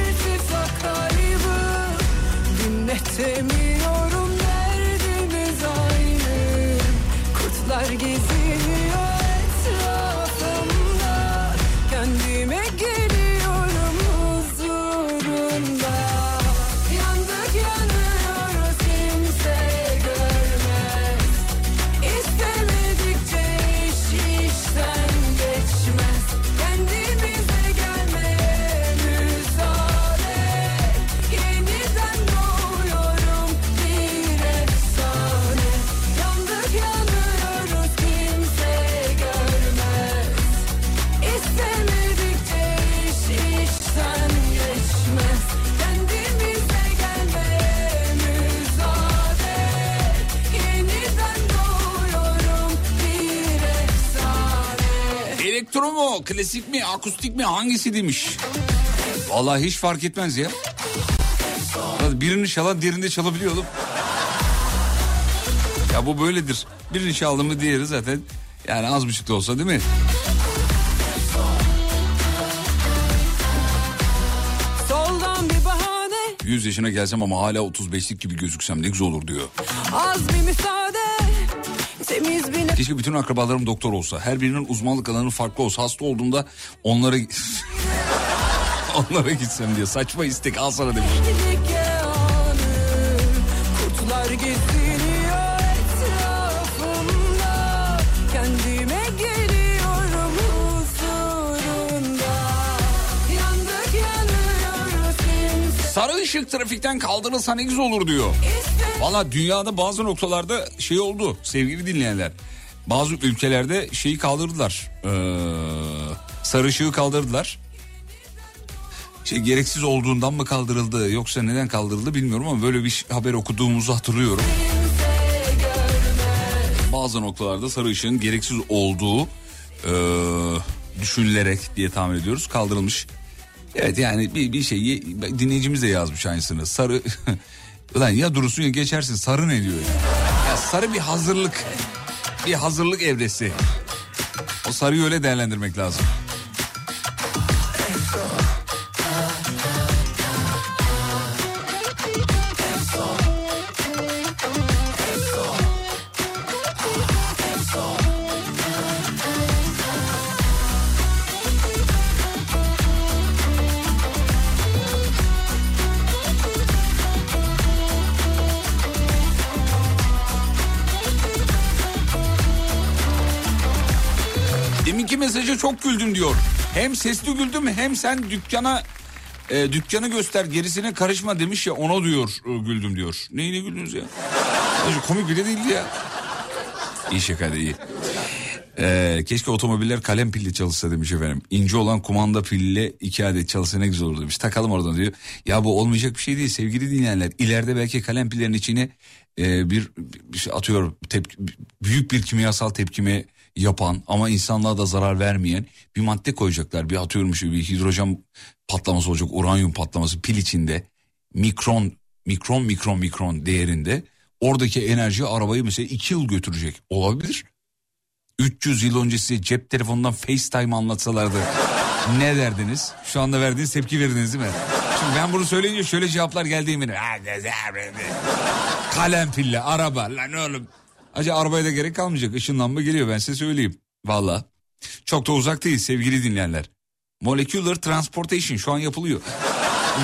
irtifak kaybı. Dinletemiyorum Kurtlar geziyor Klasik mi, akustik mi hangisi demiş. Vallahi hiç fark etmez ya. Birini çalan diğerini de çalabiliyor oğlum. Ya bu böyledir. Birini çaldı mı diğeri zaten yani az buçuk da olsa değil mi? 100 yaşına gelsem ama hala 35'lik gibi gözüksem ne güzel olur diyor. az bir müsaade. Temiz bir Keşke bütün akrabalarım doktor olsa. Her birinin uzmanlık alanı farklı olsa. Hasta olduğumda onlara [laughs] onlara gitsem diye. Saçma istek al sana demiş. Kurtlar geziniyor Sarı ışık trafikten kaldırılsa ne güzel olur diyor. Valla dünyada bazı noktalarda şey oldu sevgili dinleyenler. Bazı ülkelerde şeyi kaldırdılar. Ee, sarı ışığı kaldırdılar. Şey gereksiz olduğundan mı kaldırıldı yoksa neden kaldırıldı bilmiyorum ama böyle bir haber okuduğumuzu hatırlıyorum. Bazı noktalarda sarı ışığın gereksiz olduğu ee, düşünülerek diye tahmin ediyoruz kaldırılmış. Evet yani bir, bir şeyi dinleyicimiz de yazmış aynısını. Sarı [laughs] Ulan ya durursun ya geçersin sarı ne diyor ya. Ya sarı bir hazırlık. Bir hazırlık evresi. O sarıyı öyle değerlendirmek lazım. Çok güldüm diyor. Hem sesli güldüm hem sen dükkana e, dükkanı göster gerisine karışma demiş ya ona diyor e, güldüm diyor. Neyine güldünüz ya? Komik bile değildi ya. İyi şaka iyi. Ee, keşke otomobiller kalem pilli çalışsa demiş efendim. İnce olan kumanda pille iki adet çalışsa ne güzel olur demiş. Takalım oradan diyor. Ya bu olmayacak bir şey değil sevgili dinleyenler. İleride belki kalem pillerin içine e, bir, bir şey atıyor tepki, büyük bir kimyasal tepkime yapan ama insanlığa da zarar vermeyen bir madde koyacaklar. Bir atıyorum şu bir hidrojen patlaması olacak uranyum patlaması pil içinde mikron mikron mikron mikron değerinde oradaki enerji arabayı mesela iki yıl götürecek olabilir. 300 yıl öncesi cep telefonundan FaceTime anlatsalardı ne derdiniz? Şu anda verdiğiniz tepki verdiniz değil mi? Şimdi ben bunu söyleyince şöyle cevaplar geldi eminim. Kalem pille, araba. Lan oğlum. Acaba arabaya da gerek kalmayacak. Işınlanma geliyor ben size söyleyeyim. Valla. Çok da uzak değil sevgili dinleyenler. Molecular Transportation şu an yapılıyor.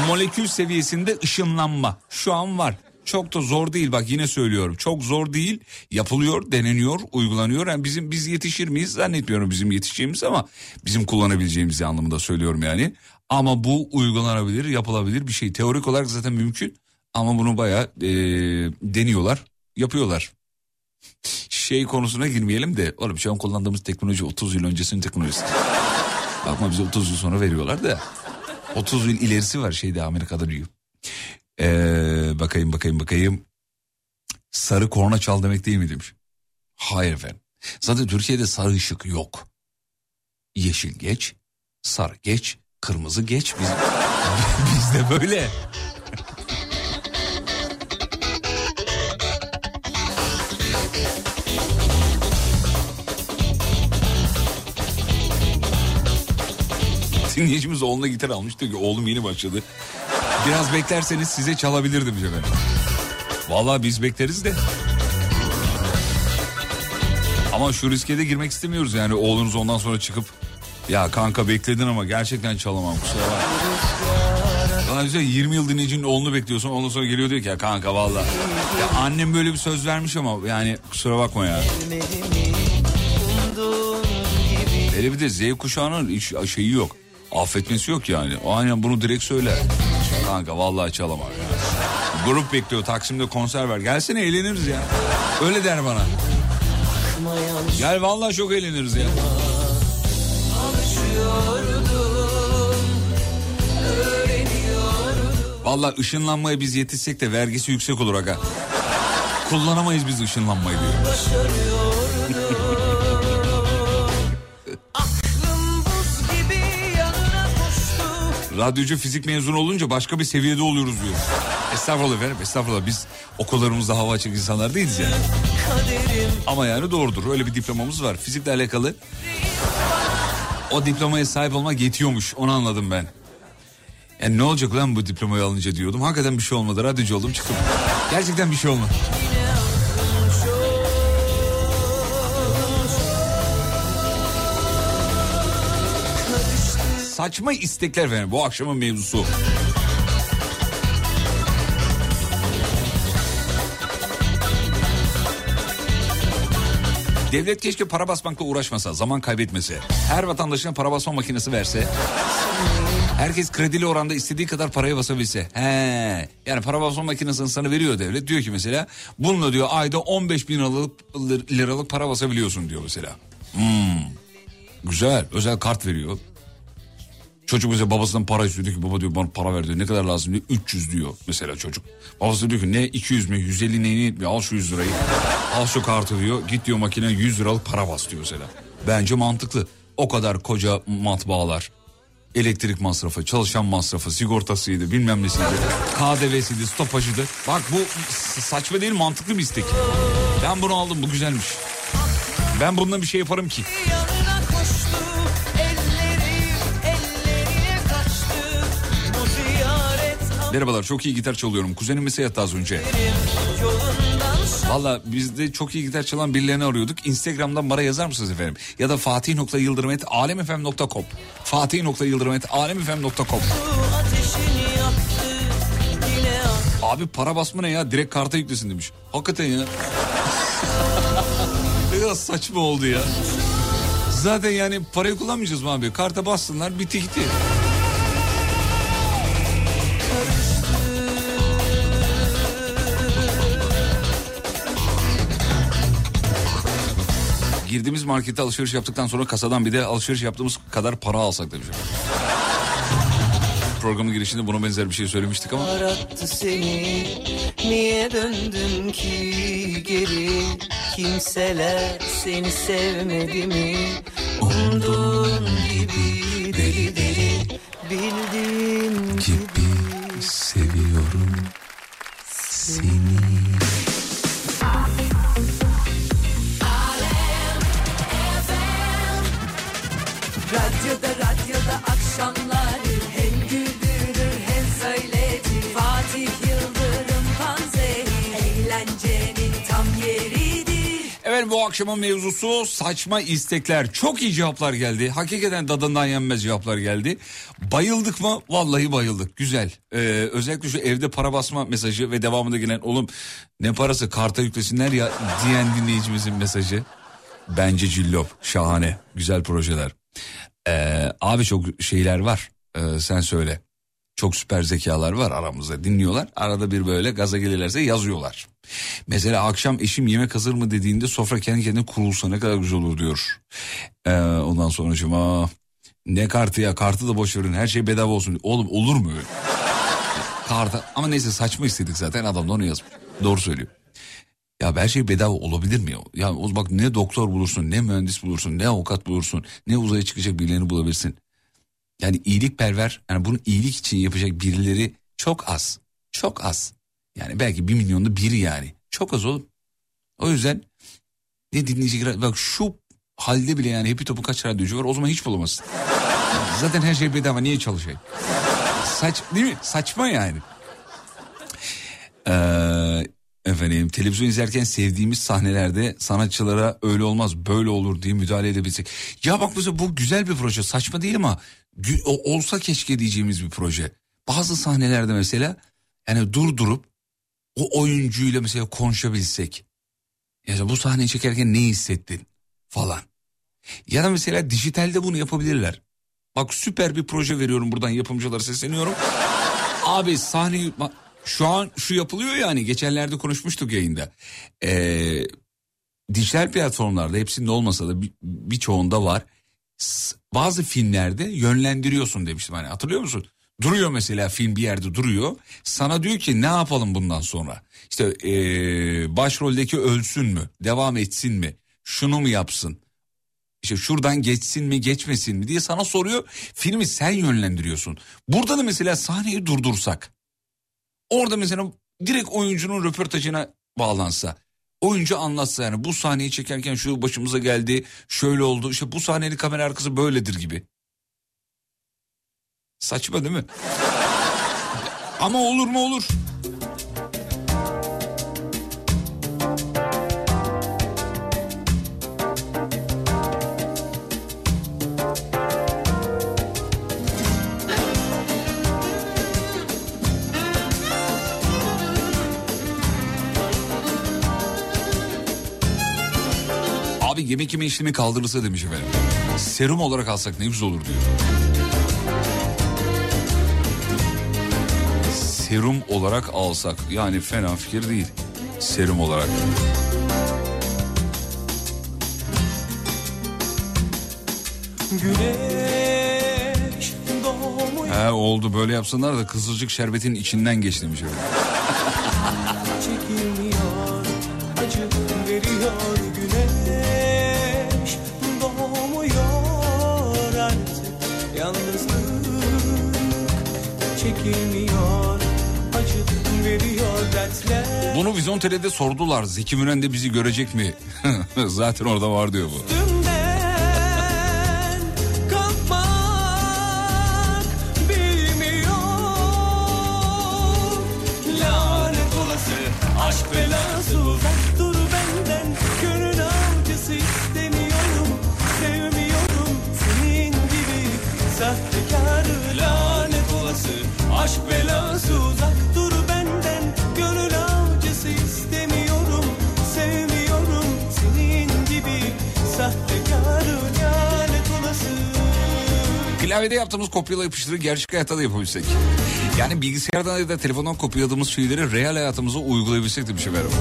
Molekül seviyesinde ışınlanma şu an var. Çok da zor değil bak yine söylüyorum. Çok zor değil. Yapılıyor, deneniyor, uygulanıyor. Yani bizim biz yetişir miyiz zannetmiyorum bizim yetişeceğimiz ama bizim kullanabileceğimiz anlamında söylüyorum yani. Ama bu uygulanabilir, yapılabilir bir şey. Teorik olarak zaten mümkün. Ama bunu bayağı e, deniyorlar, yapıyorlar. Şey konusuna girmeyelim de oğlum şu an kullandığımız teknoloji 30 yıl öncesinin teknolojisi. Bakma bize 30 yıl sonra veriyorlar da 30 yıl ilerisi var şeyde Amerika'da diyor. Ee, bakayım bakayım bakayım. Sarı korna çal demek değil mi demiş. Hayır efendim. Zaten Türkiye'de sarı ışık yok. Yeşil geç, sarı geç, kırmızı geç. Biz, [laughs] bizde böyle. Dinleyicimiz oğluna gitar almış diyor ki oğlum yeni başladı. Biraz beklerseniz size çalabilirdim diyor. Vallahi biz bekleriz de. Ama şu riske de girmek istemiyoruz yani oğlunuz ondan sonra çıkıp ya kanka bekledin ama gerçekten çalamam kusura bakma. Daha güzel 20 yıl dinleyicinin oğlunu bekliyorsun ondan sonra geliyor diyor ki ya kanka valla. Ya annem böyle bir söz vermiş ama yani kusura bakma ya. Hele bir de Z kuşağının şeyi yok. Affetmesi yok yani. O aynen bunu direkt söyler. Kanka vallahi çalamam ya. Grup bekliyor Taksim'de konser ver. Gelsene eğleniriz ya. Öyle der bana. Gel vallahi çok eğleniriz ya. Vallahi ışınlanmaya biz yetişsek de vergisi yüksek olur aga. Kullanamayız biz ışınlanmayı diyor. Radyocu fizik mezunu olunca başka bir seviyede oluyoruz diyor. Estağfurullah efendim estağfurullah biz okullarımızda hava açık insanlar değiliz yani. kaderim Ama yani doğrudur öyle bir diplomamız var. Fizikle alakalı o diplomaya sahip olmak yetiyormuş onu anladım ben. Yani ne olacak lan bu diplomayı alınca diyordum. Hakikaten bir şey olmadı. Radyocu oldum çıktım. Gerçekten bir şey olmadı. Saçma istekler efendim bu akşamın mevzusu. Devlet keşke para basmakla uğraşmasa, zaman kaybetmese. Her vatandaşına para basma makinesi verse. Herkes kredili oranda istediği kadar paraya basabilse. He. Yani para basma makinesini sana veriyor devlet. Diyor ki mesela bununla diyor ayda 15 bin liralık, liralık para basabiliyorsun diyor mesela. Hmm. Güzel. Özel kart veriyor. Çocuk mesela babasından para istiyor diyor ki baba diyor bana para ver diyor. Ne kadar lazım diyor 300 diyor mesela çocuk. Babası diyor ki ne 200 mü 150 neyini yetmiyor al şu 100 lirayı. Al şu kartı diyor git diyor makine 100 liralık para bas diyor mesela. Bence mantıklı. O kadar koca matbaalar elektrik masrafı, çalışan masrafı, sigortasıydı, bilmem nesiydi, KDV'siydi, stopajıydı. Bak bu saçma değil mantıklı bir istek. Ben bunu aldım bu güzelmiş. Ben bundan bir şey yaparım ki. Merhabalar çok iyi gitar çalıyorum. Kuzenim mesaj attı az önce. Valla biz de çok iyi gitar çalan birilerini arıyorduk. Instagram'dan bana yazar mısınız efendim? Ya da fatih.yıldırım.alemfm.com fatih.yıldırım.alemfm.com Abi para basma ne ya? Direkt karta yüklesin demiş. Hakikaten ya. [laughs] ne kadar saçma oldu ya. Zaten yani parayı kullanmayacağız mı abi? Karta bassınlar bitti gitti. Girdiğimiz markette alışveriş yaptıktan sonra kasadan bir de alışveriş yaptığımız kadar para alsak demiş. Programın girişinde buna benzer bir şey söylemiştik ama. Arattı seni. Niye döndün ki geri? Kimseler seni sevmedi mi? Umduğun gibi deli deli. Bildiğin gibi seviyorum seni. Akşamın mevzusu saçma istekler. Çok iyi cevaplar geldi. Hakikaten dadından yenmez cevaplar geldi. Bayıldık mı? Vallahi bayıldık. Güzel. Ee, özellikle şu evde para basma mesajı ve devamında gelen oğlum ne parası karta yüklesinler ya diyen dinleyicimizin mesajı. Bence cillop. Şahane. Güzel projeler. Ee, abi çok şeyler var. Ee, sen söyle. Çok süper zekalar var aramızda dinliyorlar. Arada bir böyle gaza gelirlerse yazıyorlar. Mesela akşam eşim yemek hazır mı dediğinde sofra kendi kendine kurulsa ne kadar güzel olur diyor. Ee, ondan sonra cuma ne kartı ya kartı da boş verin her şey bedava olsun. Oğlum olur mu öyle? Kartı ama neyse saçma istedik zaten adam da onu yazmış. Doğru söylüyor. Ya her şey bedava olabilir mi? ya? Bak ne doktor bulursun, ne mühendis bulursun, ne avukat bulursun, ne uzaya çıkacak birilerini bulabilirsin. Yani iyilikperver, yani bunu iyilik için yapacak birileri çok az. Çok az. Yani belki bir milyonda biri yani. Çok az oğlum. O yüzden ne dinleyici bak şu halde bile yani Happy Top'un kaç radyocu var o zaman hiç bulamazsın. [laughs] Zaten her şey bedava niye çalışayım? Saç değil mi? Saçma yani. Ee, efendim televizyon izlerken sevdiğimiz sahnelerde sanatçılara öyle olmaz böyle olur diye müdahale edebilsek. Ya bak mesela bu güzel bir proje saçma değil ama olsa keşke diyeceğimiz bir proje. Bazı sahnelerde mesela yani durdurup o oyuncuyla mesela konuşabilsek. Yani bu sahneyi çekerken ne hissettin falan. Ya da mesela dijitalde bunu yapabilirler. Bak süper bir proje veriyorum buradan yapımcılara sesleniyorum. [laughs] Abi sahneyi şu an şu yapılıyor yani geçenlerde konuşmuştuk yayında. Ee, dijital platformlarda hepsinde olmasa da bir- birçoğunda var. Bazı filmlerde yönlendiriyorsun demiştim hani hatırlıyor musun? Duruyor mesela film bir yerde duruyor. Sana diyor ki ne yapalım bundan sonra? İşte ee, başroldeki ölsün mü? Devam etsin mi? Şunu mu yapsın? İşte şuradan geçsin mi geçmesin mi diye sana soruyor. Filmi sen yönlendiriyorsun. Burada da mesela sahneyi durdursak. Orada mesela direkt oyuncunun röportajına bağlansa. Oyuncu anlatsa yani bu sahneyi çekerken şu başımıza geldi, şöyle oldu. İşte bu sahnenin kamera arkası böyledir gibi. Saçma değil mi? [laughs] Ama olur mu olur. Yemek yeme işlemi kaldırılsa demiş efendim. Serum olarak alsak ne güzel olur diyor. Serum olarak alsak yani fena fikir değil. Serum olarak. Güneş He oldu böyle yapsınlar da kızılcık şerbetin içinden geç demiş efendim. TR'de sordular. Zeki Müren de bizi görecek mi? [laughs] Zaten orada var diyor bu. Yaptığımız kopyala yapıştırı gerçek hayatta da yapabilsek. Yani bilgisayardan ya da telefondan kopyaladığımız şeyleri real hayatımıza uygulayabilsek demiş efendim.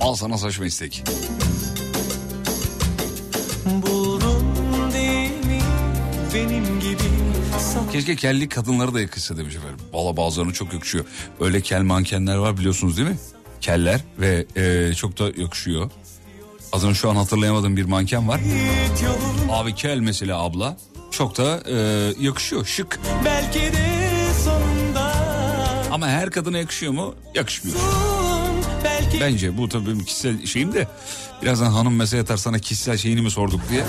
Al sana saçma istek. Keşke kelli kadınlara da yakışsa demiş efendim. Valla bazılarına çok yakışıyor. Öyle kel mankenler var biliyorsunuz değil mi? Keller ve e, çok da yakışıyor. Adını şu an hatırlayamadığım bir manken var. Abi kel mesela abla. Çok da e, yakışıyor şık. belki de sonunda Ama her kadına yakışıyor mu? Yakışmıyor. belki Bence bu tabii benim kişisel şeyim de birazdan hanım mesaj atar sana kişisel şeyini mi sorduk diye.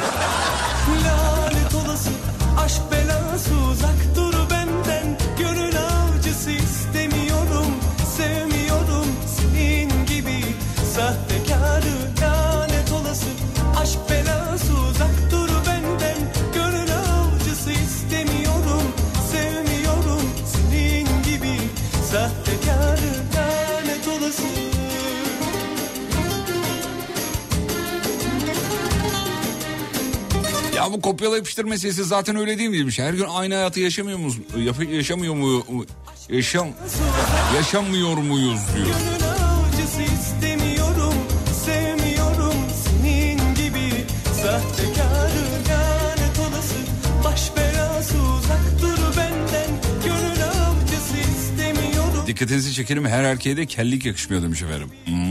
Kopyala yapıştır meselesi zaten öyle değil miymiş? Her gün aynı hayatı yaşamıyor muyuz? Yap- yaşamıyor mu? Yaşam yaşamıyor muyuz diyor. Dikkatinizi çekelim her erkeğe de kellik yakışmıyor demiş efendim. Hmm.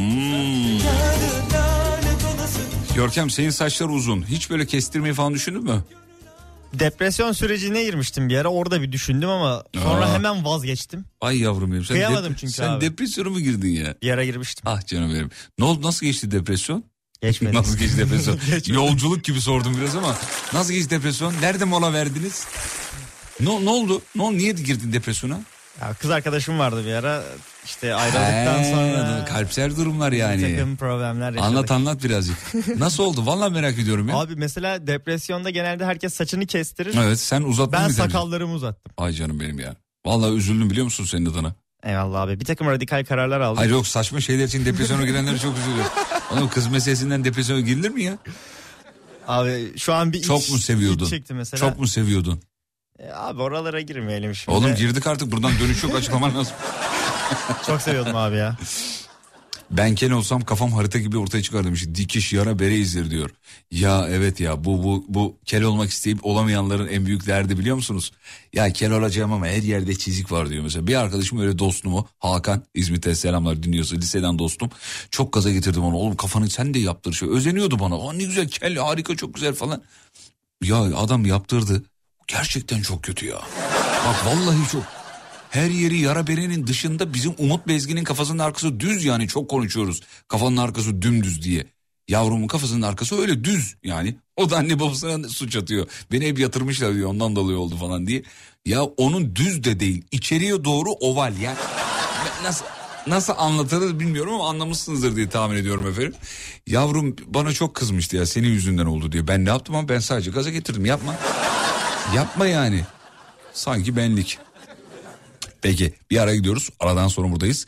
Görkem senin saçlar uzun. Hiç böyle kestirmeyi falan düşündün mü? Depresyon sürecine girmiştim bir ara orada bir düşündüm ama sonra Aa. hemen vazgeçtim. Ay yavrum benim. Sen, Kıyamadım çünkü sen abi. depresyona mı girdin ya? Bir ara girmiştim. Ah canım benim. Ne oldu nasıl geçti depresyon? [laughs] Geçmedi. Nasıl geçti depresyon? [laughs] Yolculuk gibi sordum biraz ama nasıl geçti depresyon? Nerede mola verdiniz? Ne, ne oldu? Ne oldu? Niye girdin depresyona? Ya kız arkadaşım vardı bir ara işte ayrıldıktan He, sonra kalpsel durumlar bir yani. takım problemler yaşadık. Anlat anlat birazcık. Nasıl oldu? Vallahi merak ediyorum ya. Abi mesela depresyonda genelde herkes saçını kestirir. Evet sen uzattın Ben mı tercih? sakallarımı uzattım. Ay canım benim ya. Vallahi üzüldüm biliyor musun senin adına? Eyvallah abi. Bir takım radikal kararlar aldım. Hayır yok saçma şeyler için depresyona girenleri çok üzülüyorum. [laughs] Oğlum kız meselesinden depresyona girilir mi ya? Abi şu an bir Çok iç- mu seviyordun? iç çekti mesela. Çok mu seviyordun? E, Abi oralara girmeyelim şimdi. Oğlum girdik artık buradan dönüş yok açıklaman lazım. [laughs] Çok seviyordum abi ya. Ben Ken olsam kafam harita gibi ortaya çıkar demiş. Dikiş yara bere izler diyor. Ya evet ya bu bu bu kel olmak isteyip olamayanların en büyük derdi biliyor musunuz? Ya kel olacağım ama her yerde çizik var diyor mesela. Bir arkadaşım öyle dostum o Hakan İzmit'e selamlar dinliyorsa liseden dostum. Çok gaza getirdim onu. Oğlum kafanı sen de yaptır. Şey. Özeniyordu bana. Aa, ne güzel kel harika çok güzel falan. Ya adam yaptırdı. Gerçekten çok kötü ya. Bak vallahi çok. Her yeri yara berenin dışında bizim Umut Bezgin'in kafasının arkası düz yani çok konuşuyoruz. Kafanın arkası dümdüz diye. Yavrumun kafasının arkası öyle düz yani. O da anne babasına suç atıyor. Beni hep yatırmışlar diyor ondan dolayı oldu falan diye. Ya onun düz de değil içeriye doğru oval yani. Nasıl nasıl anlatırız bilmiyorum ama anlamışsınızdır diye tahmin ediyorum efendim. Yavrum bana çok kızmıştı ya senin yüzünden oldu diyor. Ben ne yaptım ama ben sadece gaza getirdim yapma. Yapma yani. Sanki benlik. Peki bir ara gidiyoruz. Aradan sonra buradayız.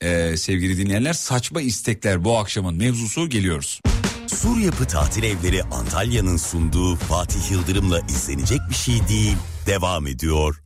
Ee, sevgili dinleyenler saçma istekler bu akşamın mevzusu geliyoruz. Sur Yapı Tatil Evleri Antalya'nın sunduğu Fatih Yıldırım'la izlenecek bir şey değil. Devam ediyor.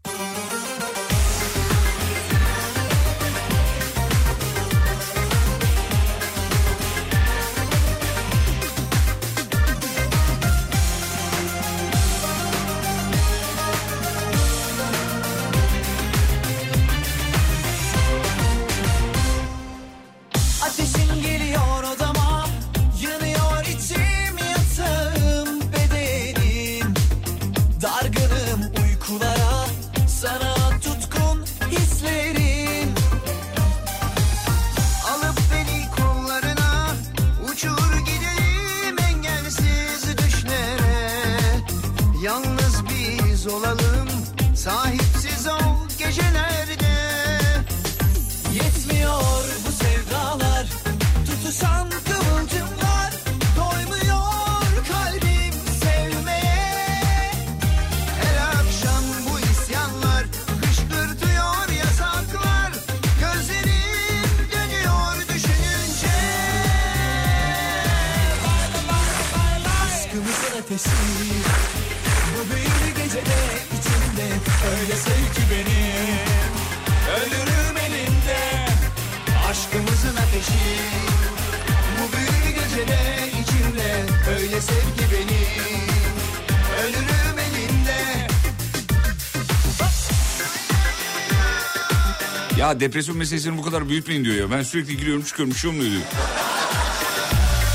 Depresyon meselesini bu kadar büyütmeyin diyor ya. Ben sürekli giriyorum çıkıyorum çıkıyorum diyor.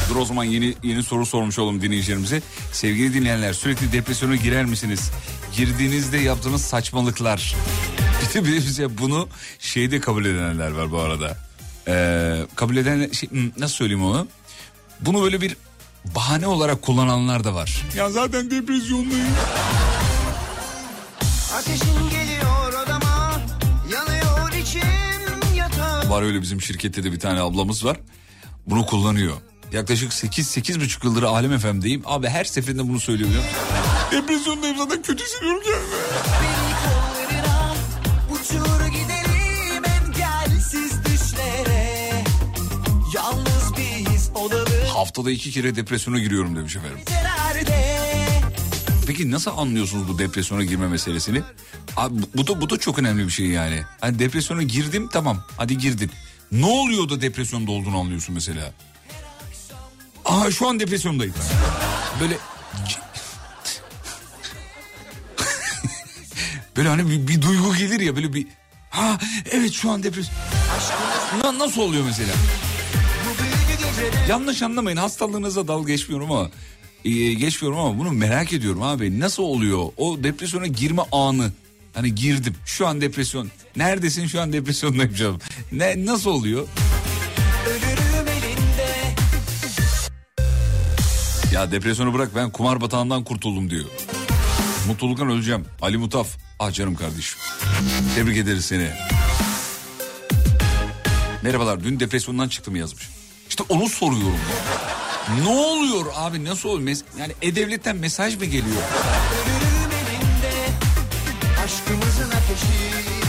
Dur o zaman yeni yeni soru sormuş olalım dinleyicilerimize. Sevgili dinleyenler sürekli depresyona girer misiniz? Girdiğinizde yaptığınız saçmalıklar. [laughs] Bir de, bir de bize bunu şeyde kabul edenler var bu arada. Ee, kabul eden şey, hmm, nasıl söyleyeyim onu? Bunu böyle bir bahane olarak kullananlar da var. Ya zaten depresyondayım. Ateşin Var öyle bizim şirkette de bir tane ablamız var. Bunu kullanıyor. Yaklaşık 8-8,5 yıldır Alem FM'deyim. Abi her seferinde bunu söylüyor biliyor musun? Depresyondayım zaten kötü hissediyorum kendimi. Haftada iki kere depresyona giriyorum demiş efendim. Gidelerde. Peki nasıl anlıyorsunuz bu depresyona girme meselesini? Abi bu- da bu da çok önemli bir şey yani. Hani depresyona girdim tamam hadi girdin. Ne oluyor da depresyonda olduğunu anlıyorsun mesela. Aa şu an depresyondayım. Böyle [laughs] böyle hani bir, bir duygu gelir ya böyle bir ha evet şu an depresyon. Na- nasıl oluyor mesela? Yanlış anlamayın hastalığınıza dalga geçmiyorum ama e, geçmiyorum ama bunu merak ediyorum abi. Nasıl oluyor? O depresyona girme anı. Hani girdim. Şu an depresyon. Neredesin? Şu an depresyondayım canım ne nasıl oluyor? Ya depresyonu bırak ben kumar batağından kurtuldum diyor. Mutluluktan öleceğim. Ali Mutaf. Ah canım kardeşim. Tebrik ederiz seni. Merhabalar dün depresyondan çıktım yazmış. İşte onu soruyorum ne oluyor abi nasıl oluyor Mes- yani e-devletten mesaj mı geliyor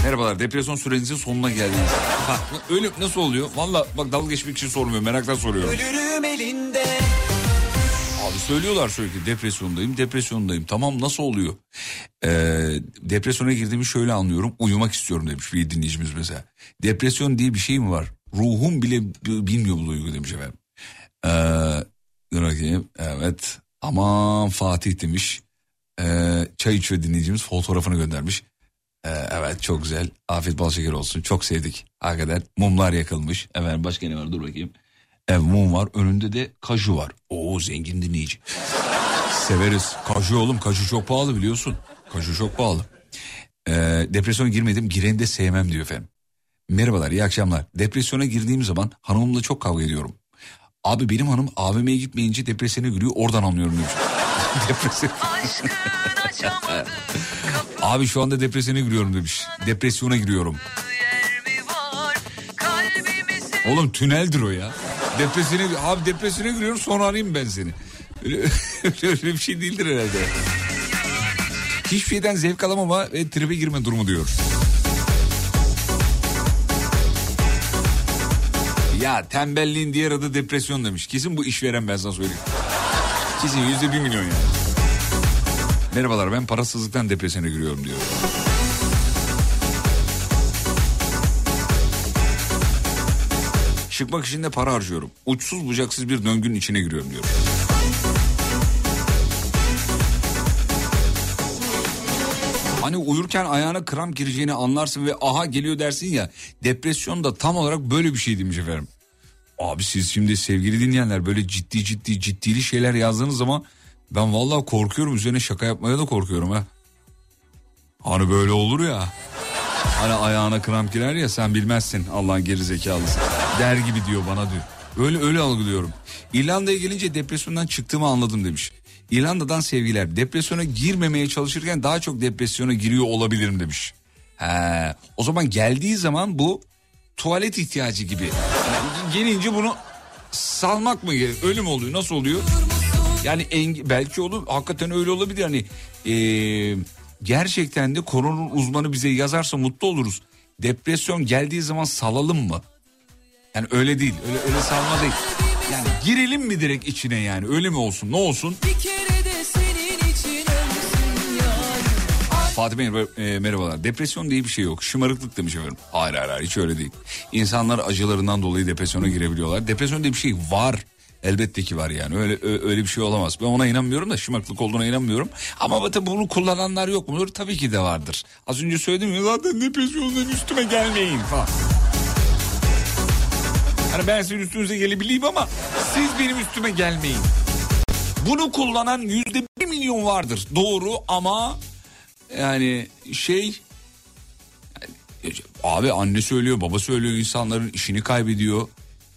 Merhabalar depresyon sürenizin sonuna geldiniz. Ha, öyle nasıl oluyor? Valla bak dalga geçmek için sormuyorum meraktan soruyorum. Ölürüm elinde Abi söylüyorlar sürekli depresyondayım depresyondayım. Tamam nasıl oluyor? Ee, depresyona girdiğimi şöyle anlıyorum. Uyumak istiyorum demiş bir dinleyicimiz mesela. Depresyon diye bir şey mi var? Ruhum bile bilmiyor bu duygu demiş efendim. Ee, dur bakayım. Evet. Aman Fatih demiş. Ee, çay içiyor dinleyicimiz fotoğrafını göndermiş. Ee, evet çok güzel. Afiyet bal şeker olsun. Çok sevdik. Hakikaten mumlar yakılmış. Evet başka ne var dur bakayım. Evet mum var. Önünde de kaju var. Oo zengin dinleyici. Severiz. Kaju oğlum. Kaju çok pahalı biliyorsun. Kaju çok pahalı. Ee, depresyona girmedim. Gireni de sevmem diyor efendim. Merhabalar iyi akşamlar. Depresyona girdiğim zaman hanımımla çok kavga ediyorum. Abi benim hanım AVM'ye gitmeyince depresyona giriyor oradan anlıyorum demiş. [laughs] Depresyon. Abi şu anda depresyona giriyorum demiş. Depresyona giriyorum. Oğlum tüneldir o ya. Depresyona, abi depresyona giriyorum sonra arayayım ben seni. Öyle, [laughs] öyle bir şey değildir herhalde. Hiçbir şeyden zevk alamama ve tribe girme durumu diyor. Ya tembelliğin diğer adı depresyon demiş. Kesin bu işveren ben sana söyleyeyim. Kesin yüzde bir milyon yani. Merhabalar ben parasızlıktan depresyona giriyorum diyor. Çıkmak için de para harcıyorum. Uçsuz bucaksız bir döngünün içine giriyorum diyor. Hani uyurken ayağına kramp gireceğini anlarsın ve aha geliyor dersin ya. Depresyon da tam olarak böyle bir şey demiş efendim. Abi siz şimdi sevgili dinleyenler böyle ciddi ciddi ciddili şeyler yazdığınız zaman ben vallahi korkuyorum üzerine şaka yapmaya da korkuyorum ha. Hani böyle olur ya. Hani ayağına kramp girer ya sen bilmezsin Allah'ın geri zekalısın. Der gibi diyor bana diyor. Öyle öyle algılıyorum. İrlanda'ya gelince depresyondan çıktığımı anladım demiş. İrlanda'dan sevgiler. Depresyona girmemeye çalışırken daha çok depresyona giriyor olabilirim demiş. He, o zaman geldiği zaman bu tuvalet ihtiyacı gibi. Yani gelince bunu salmak mı gerek? Öyle mi oluyor? Nasıl oluyor? Yani en, belki olur hakikaten öyle olabilir. Hani eee, gerçekten de konunun uzmanı bize yazarsa mutlu oluruz. Depresyon geldiği zaman salalım mı? Yani öyle değil. Öyle, öyle salma değil. Yani girelim mi direkt içine yani? Öyle mi olsun? Ne olsun? Bir Fatih Bey e, merhabalar. Depresyon diye bir şey yok. Şımarıklık demiş efendim. Hayır hayır hayır hiç öyle değil. İnsanlar acılarından dolayı depresyona girebiliyorlar. Depresyon diye bir şey var. Elbette ki var yani öyle öyle bir şey olamaz. Ben ona inanmıyorum da şımarıklık olduğuna inanmıyorum. Ama tabii bunu kullananlar yok mudur? Tabii ki de vardır. Az önce söyledim ya zaten depresyondan üstüme gelmeyin falan. Hani ben sizin üstünüze gelebileyim ama siz benim üstüme gelmeyin. Bunu kullanan yüzde bir milyon vardır. Doğru ama yani şey abi anne söylüyor baba söylüyor insanların işini kaybediyor.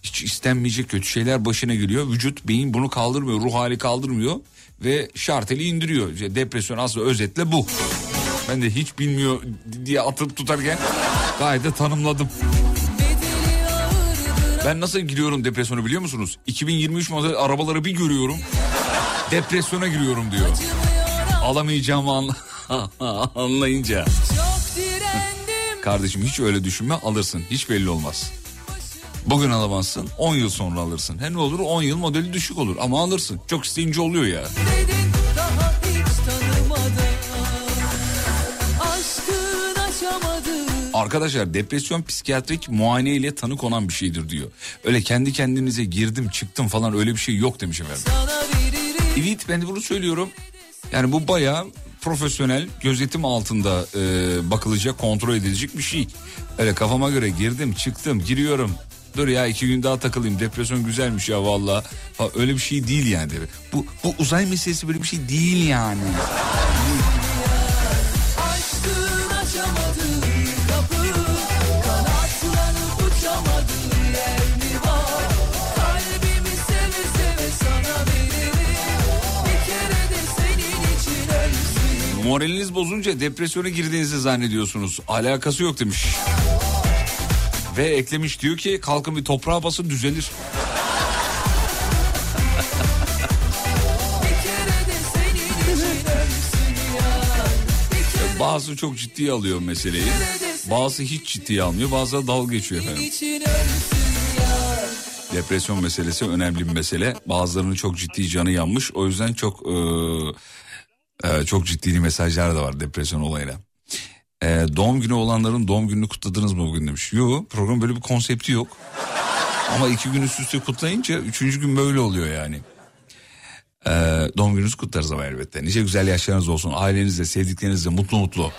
Hiç istenmeyecek kötü şeyler başına geliyor. Vücut beyin bunu kaldırmıyor ruh hali kaldırmıyor ve şarteli indiriyor. İşte depresyon aslında özetle bu. Ben de hiç bilmiyor diye atıp tutarken gayet de tanımladım. Ben nasıl giriyorum depresyona biliyor musunuz? 2023 model arabaları bir görüyorum. Depresyona giriyorum diyor. Alamayacağımı anla [laughs] anlayınca. Kardeşim hiç öyle düşünme alırsın. Hiç belli olmaz. Bugün alamazsın 10 yıl sonra alırsın. He ne olur 10 yıl modeli düşük olur ama alırsın. Çok isteyince oluyor ya. Dedin Arkadaşlar depresyon psikiyatrik muayene ile tanı konan bir şeydir diyor. Öyle kendi kendinize girdim çıktım falan öyle bir şey yok demiş efendim. Evet ben de bunu söylüyorum. Yani bu bayağı profesyonel gözetim altında e, bakılacak kontrol edilecek bir şey. Öyle kafama göre girdim çıktım giriyorum. Dur ya iki gün daha takılayım depresyon güzelmiş ya valla. Öyle bir şey değil yani. Bu, bu uzay meselesi böyle bir şey değil yani. Moraliniz bozunca depresyona girdiğinizi zannediyorsunuz. Alakası yok demiş. Ve eklemiş diyor ki kalkın bir toprağa basın düzelir. [laughs] Bazı çok ciddiye alıyor meseleyi. Bazı hiç ciddiye almıyor. Bazıları dalga geçiyor efendim. Depresyon meselesi önemli bir mesele. Bazılarının çok ciddi canı yanmış. O yüzden çok e, e, çok ciddi mesajlar da var depresyon olayına. E, doğum günü olanların doğum gününü kutladınız mı bugün demiş. Yok program böyle bir konsepti yok. Ama iki gün üst üste kutlayınca üçüncü gün böyle oluyor yani. E, doğum gününüzü kutlarız ama elbette. Nice güzel yaşlarınız olsun. Ailenizle, sevdiklerinizle mutlu mutlu.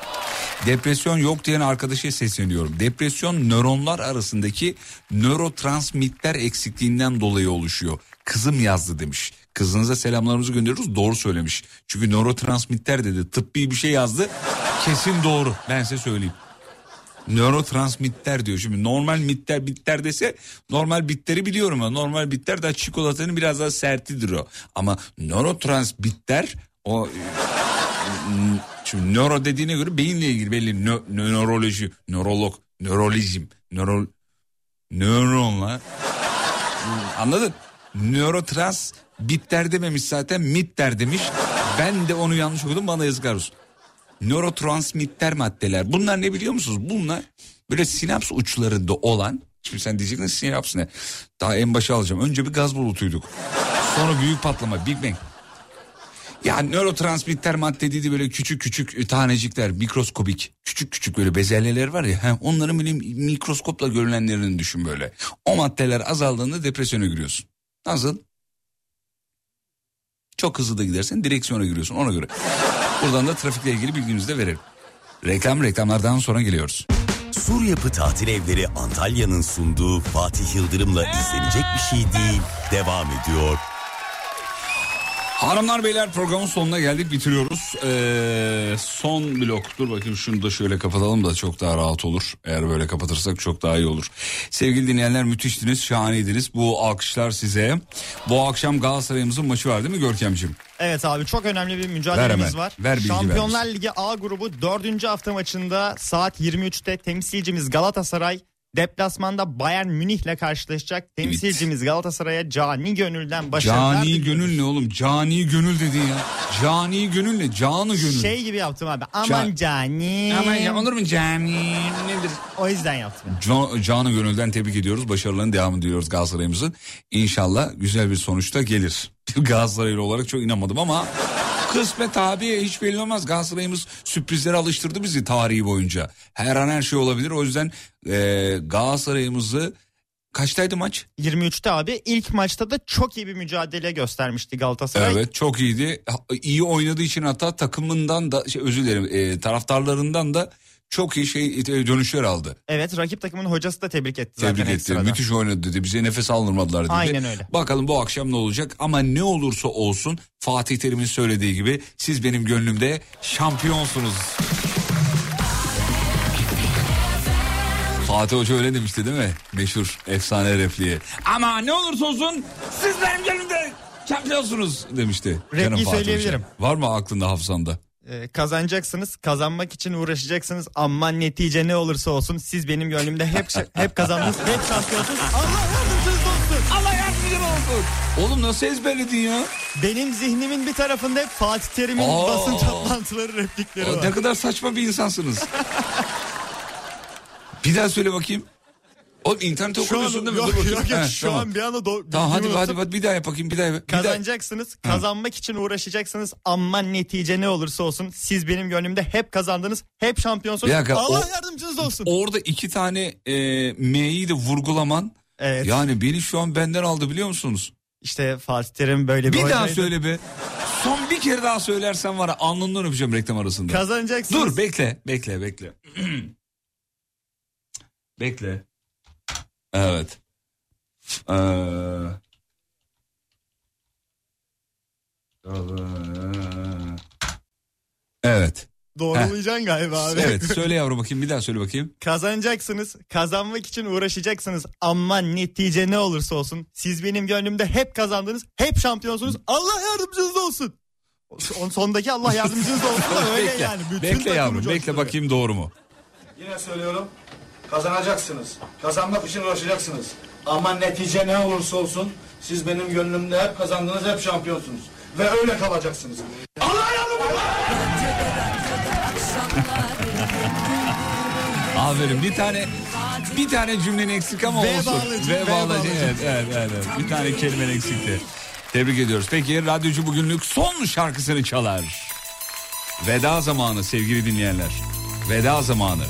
Depresyon yok diyen arkadaşa sesleniyorum. Depresyon nöronlar arasındaki nörotransmitter eksikliğinden dolayı oluşuyor. Kızım yazdı demiş. Kızınıza selamlarımızı gönderiyoruz. Doğru söylemiş. Çünkü nörotransmitter dedi. Tıbbi bir şey yazdı. Kesin doğru. Ben size söyleyeyim. Nörotransmitter diyor. Şimdi normal mitter bitter dese normal bitleri biliyorum ama normal bitter daha çikolatanın biraz daha sertidir o. Ama nörotransmitter o Şimdi nöro dediğine göre beyinle ilgili belli Nö- nöroloji, nörolog, nörolizm, nöro, nöronlar. Anladın? Nörotrans bitter dememiş zaten mitter demiş. Ben de onu yanlış okudum bana yazıklar olsun. Nörotransmitter maddeler. Bunlar ne biliyor musunuz? Bunlar böyle sinaps uçlarında olan Şimdi sen diyeceksin sinaps ne? Daha en başa alacağım. Önce bir gaz bulutuyduk. Sonra büyük patlama Big Bang. Ya nörotransmitter madde dediği böyle küçük küçük tanecikler mikroskobik küçük küçük böyle bezelyeler var ya onların böyle mikroskopla görünenlerini düşün böyle. O maddeler azaldığında depresyona giriyorsun. Nasıl? Çok hızlı da gidersen direksiyona giriyorsun ona göre. Buradan da trafikle ilgili bilginizi de verelim. Reklam reklamlardan sonra geliyoruz. Sur Yapı Tatil Evleri Antalya'nın sunduğu Fatih Yıldırım'la izlenecek bir şey değil. Devam ediyor. Hanımlar beyler programın sonuna geldik bitiriyoruz. Ee, son blok dur bakayım şunu da şöyle kapatalım da çok daha rahat olur. Eğer böyle kapatırsak çok daha iyi olur. Sevgili dinleyenler müthiştiniz şahaneydiniz. Bu alkışlar size. Bu akşam Galatasaray'ımızın maçı var değil mi Görkemciğim? Evet abi çok önemli bir Ver mücadelemiz hemen, var. ver Şampiyonlar ver Ligi A grubu 4. hafta maçında saat 23'te temsilcimiz Galatasaray deplasmanda Bayern Münih'le karşılaşacak. Temsilcimiz Galatasaray'a cani gönülden başarılar Cani diliyoruz. gönül ne oğlum? Cani gönül dedin ya. Cani gönül ne? Canı gönül. Şey gibi yaptım abi. Aman Ca- cani. Aman ya olur mu cani nedir? O yüzden yaptım. Can, canı gönülden tebrik ediyoruz. Başarılarını devam ediyoruz Galatasaray'ımızın. İnşallah güzel bir sonuçta gelir. [laughs] Galatasaraylı olarak çok inanmadım ama kısmet abi hiç belli olmaz. Galatasaray'ımız sürprizlere alıştırdı bizi tarihi boyunca. Her an her şey olabilir. O yüzden e, Galatasaray'ımızı kaçtaydı maç? 23'te abi ilk maçta da çok iyi bir mücadele göstermişti Galatasaray. Evet çok iyiydi. İyi oynadığı için hatta takımından da şey, özür dilerim e, taraftarlarından da çok iyi şey e, dönüşler aldı. Evet rakip takımın hocası da tebrik etti zaten Tebrik etti. ekstradan. Müthiş oynadı dedi. Bize nefes aldırmadılar dedi. Aynen öyle. Bakalım bu akşam ne olacak ama ne olursa olsun Fatih Terim'in söylediği gibi siz benim gönlümde şampiyonsunuz. Fatih Hoca öyle demişti değil mi? Meşhur efsane repliği. Ama ne olursa olsun siz benim gönlümde şampiyonsunuz demişti. Repliği söyleyebilirim. Hoca. Var mı aklında hafızanda? Ee, kazanacaksınız. Kazanmak için uğraşacaksınız. Ama netice ne olursa olsun siz benim gönlümde hep hep kazandınız. [laughs] Hep şampiyonsunuz. Allah yardımcınız olsun. Allah yardımcın olsun. Oğlum nasıl ezberledin ya? Benim zihnimin bir tarafında hep Fatih Terim'in Aa. basın toplantıları replikleri Aa, var. Ne kadar saçma bir insansınız. [laughs] bir daha söyle bakayım. Oğlum an, okuyorsun değil mi? yok, Dur bakayım. yok, yok. He, şu tamam. an bir anda do- Tamam hadi hadi, hadi bir daha yap bakayım bir daha. yap. Bir daha. Kazanacaksınız. Kazanmak için uğraşacaksınız. Ama netice ne olursa olsun siz benim gönlümde hep kazandınız. Hep şampiyonsunuz. Bir dakika, Allah o- yardımcınız olsun. Orada iki tane e, M'yi de vurgulaman. Evet. Yani beni şu an benden aldı biliyor musunuz? İşte Fatih Terim böyle bir, Bir daha söyle be. Son bir kere daha söylersen var ya alnından öpeceğim reklam arasında. Kazanacaksınız. Dur bekle bekle bekle. [clears throat] bekle. Evet. Ee... Evet. Doğrulayacaksın galiba abi. Evet söyle yavrum bakayım bir daha söyle bakayım. Kazanacaksınız. Kazanmak için uğraşacaksınız. Ama netice ne olursa olsun. Siz benim gönlümde hep kazandınız. Hep şampiyonsunuz. Allah yardımcınız olsun. On sondaki Allah yardımcınız olsun da öyle [laughs] bekle, yani. Bütün bekle yavrum bekle bakayım doğru mu? Yine söylüyorum. Kazanacaksınız. Kazanmak için uğraşacaksınız. Ama netice ne olursa olsun siz benim gönlümde hep kazandınız, hep şampiyonsunuz. Ve öyle kalacaksınız. Aferin bir tane bir tane cümlen eksik ama Ve olsun. bağlacı, Ve ve bağlacı. bağlacı. Evet, evet, evet, evet. Bir tane kelimen eksikti. Tebrik ediyoruz. Peki radyocu bugünlük son şarkısını çalar. Veda zamanı sevgili dinleyenler. Veda zamanı.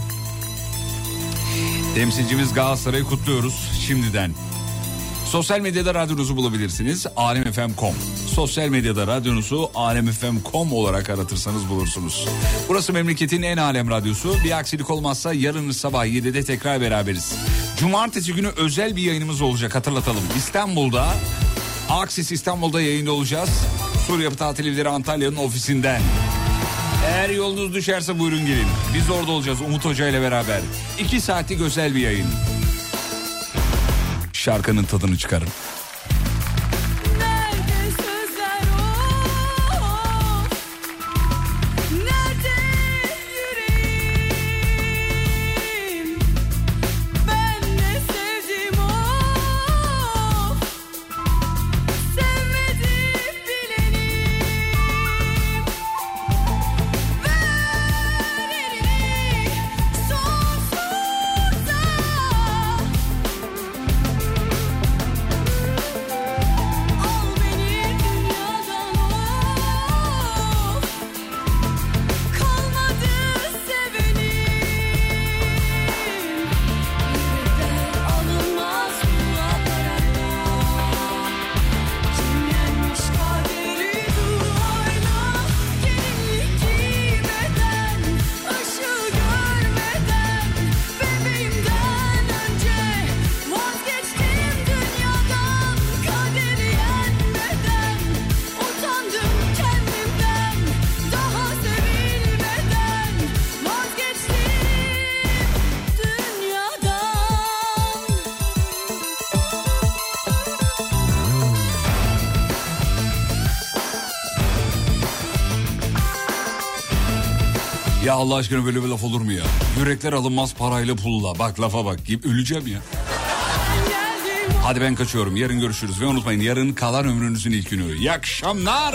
Temsilcimiz Galatasaray'ı kutluyoruz şimdiden. Sosyal medyada radyonuzu bulabilirsiniz. alemfm.com Sosyal medyada radyonuzu alemfm.com olarak aratırsanız bulursunuz. Burası memleketin en alem radyosu. Bir aksilik olmazsa yarın sabah 7'de tekrar beraberiz. Cumartesi günü özel bir yayınımız olacak hatırlatalım. İstanbul'da Aksis İstanbul'da yayında olacağız. Sur Yapı Tatil Evleri Antalya'nın ofisinden. Eğer yolunuz düşerse buyurun gelin. Biz orada olacağız Umut Hoca ile beraber. İki saatlik özel bir yayın. Şarkının tadını çıkarın. Allah aşkına böyle bir laf olur mu ya? Yürekler alınmaz parayla pulla. Bak lafa bak. Öleceğim ya. Hadi ben kaçıyorum. Yarın görüşürüz. Ve unutmayın yarın kalan ömrünüzün ilk günü. İyi akşamlar.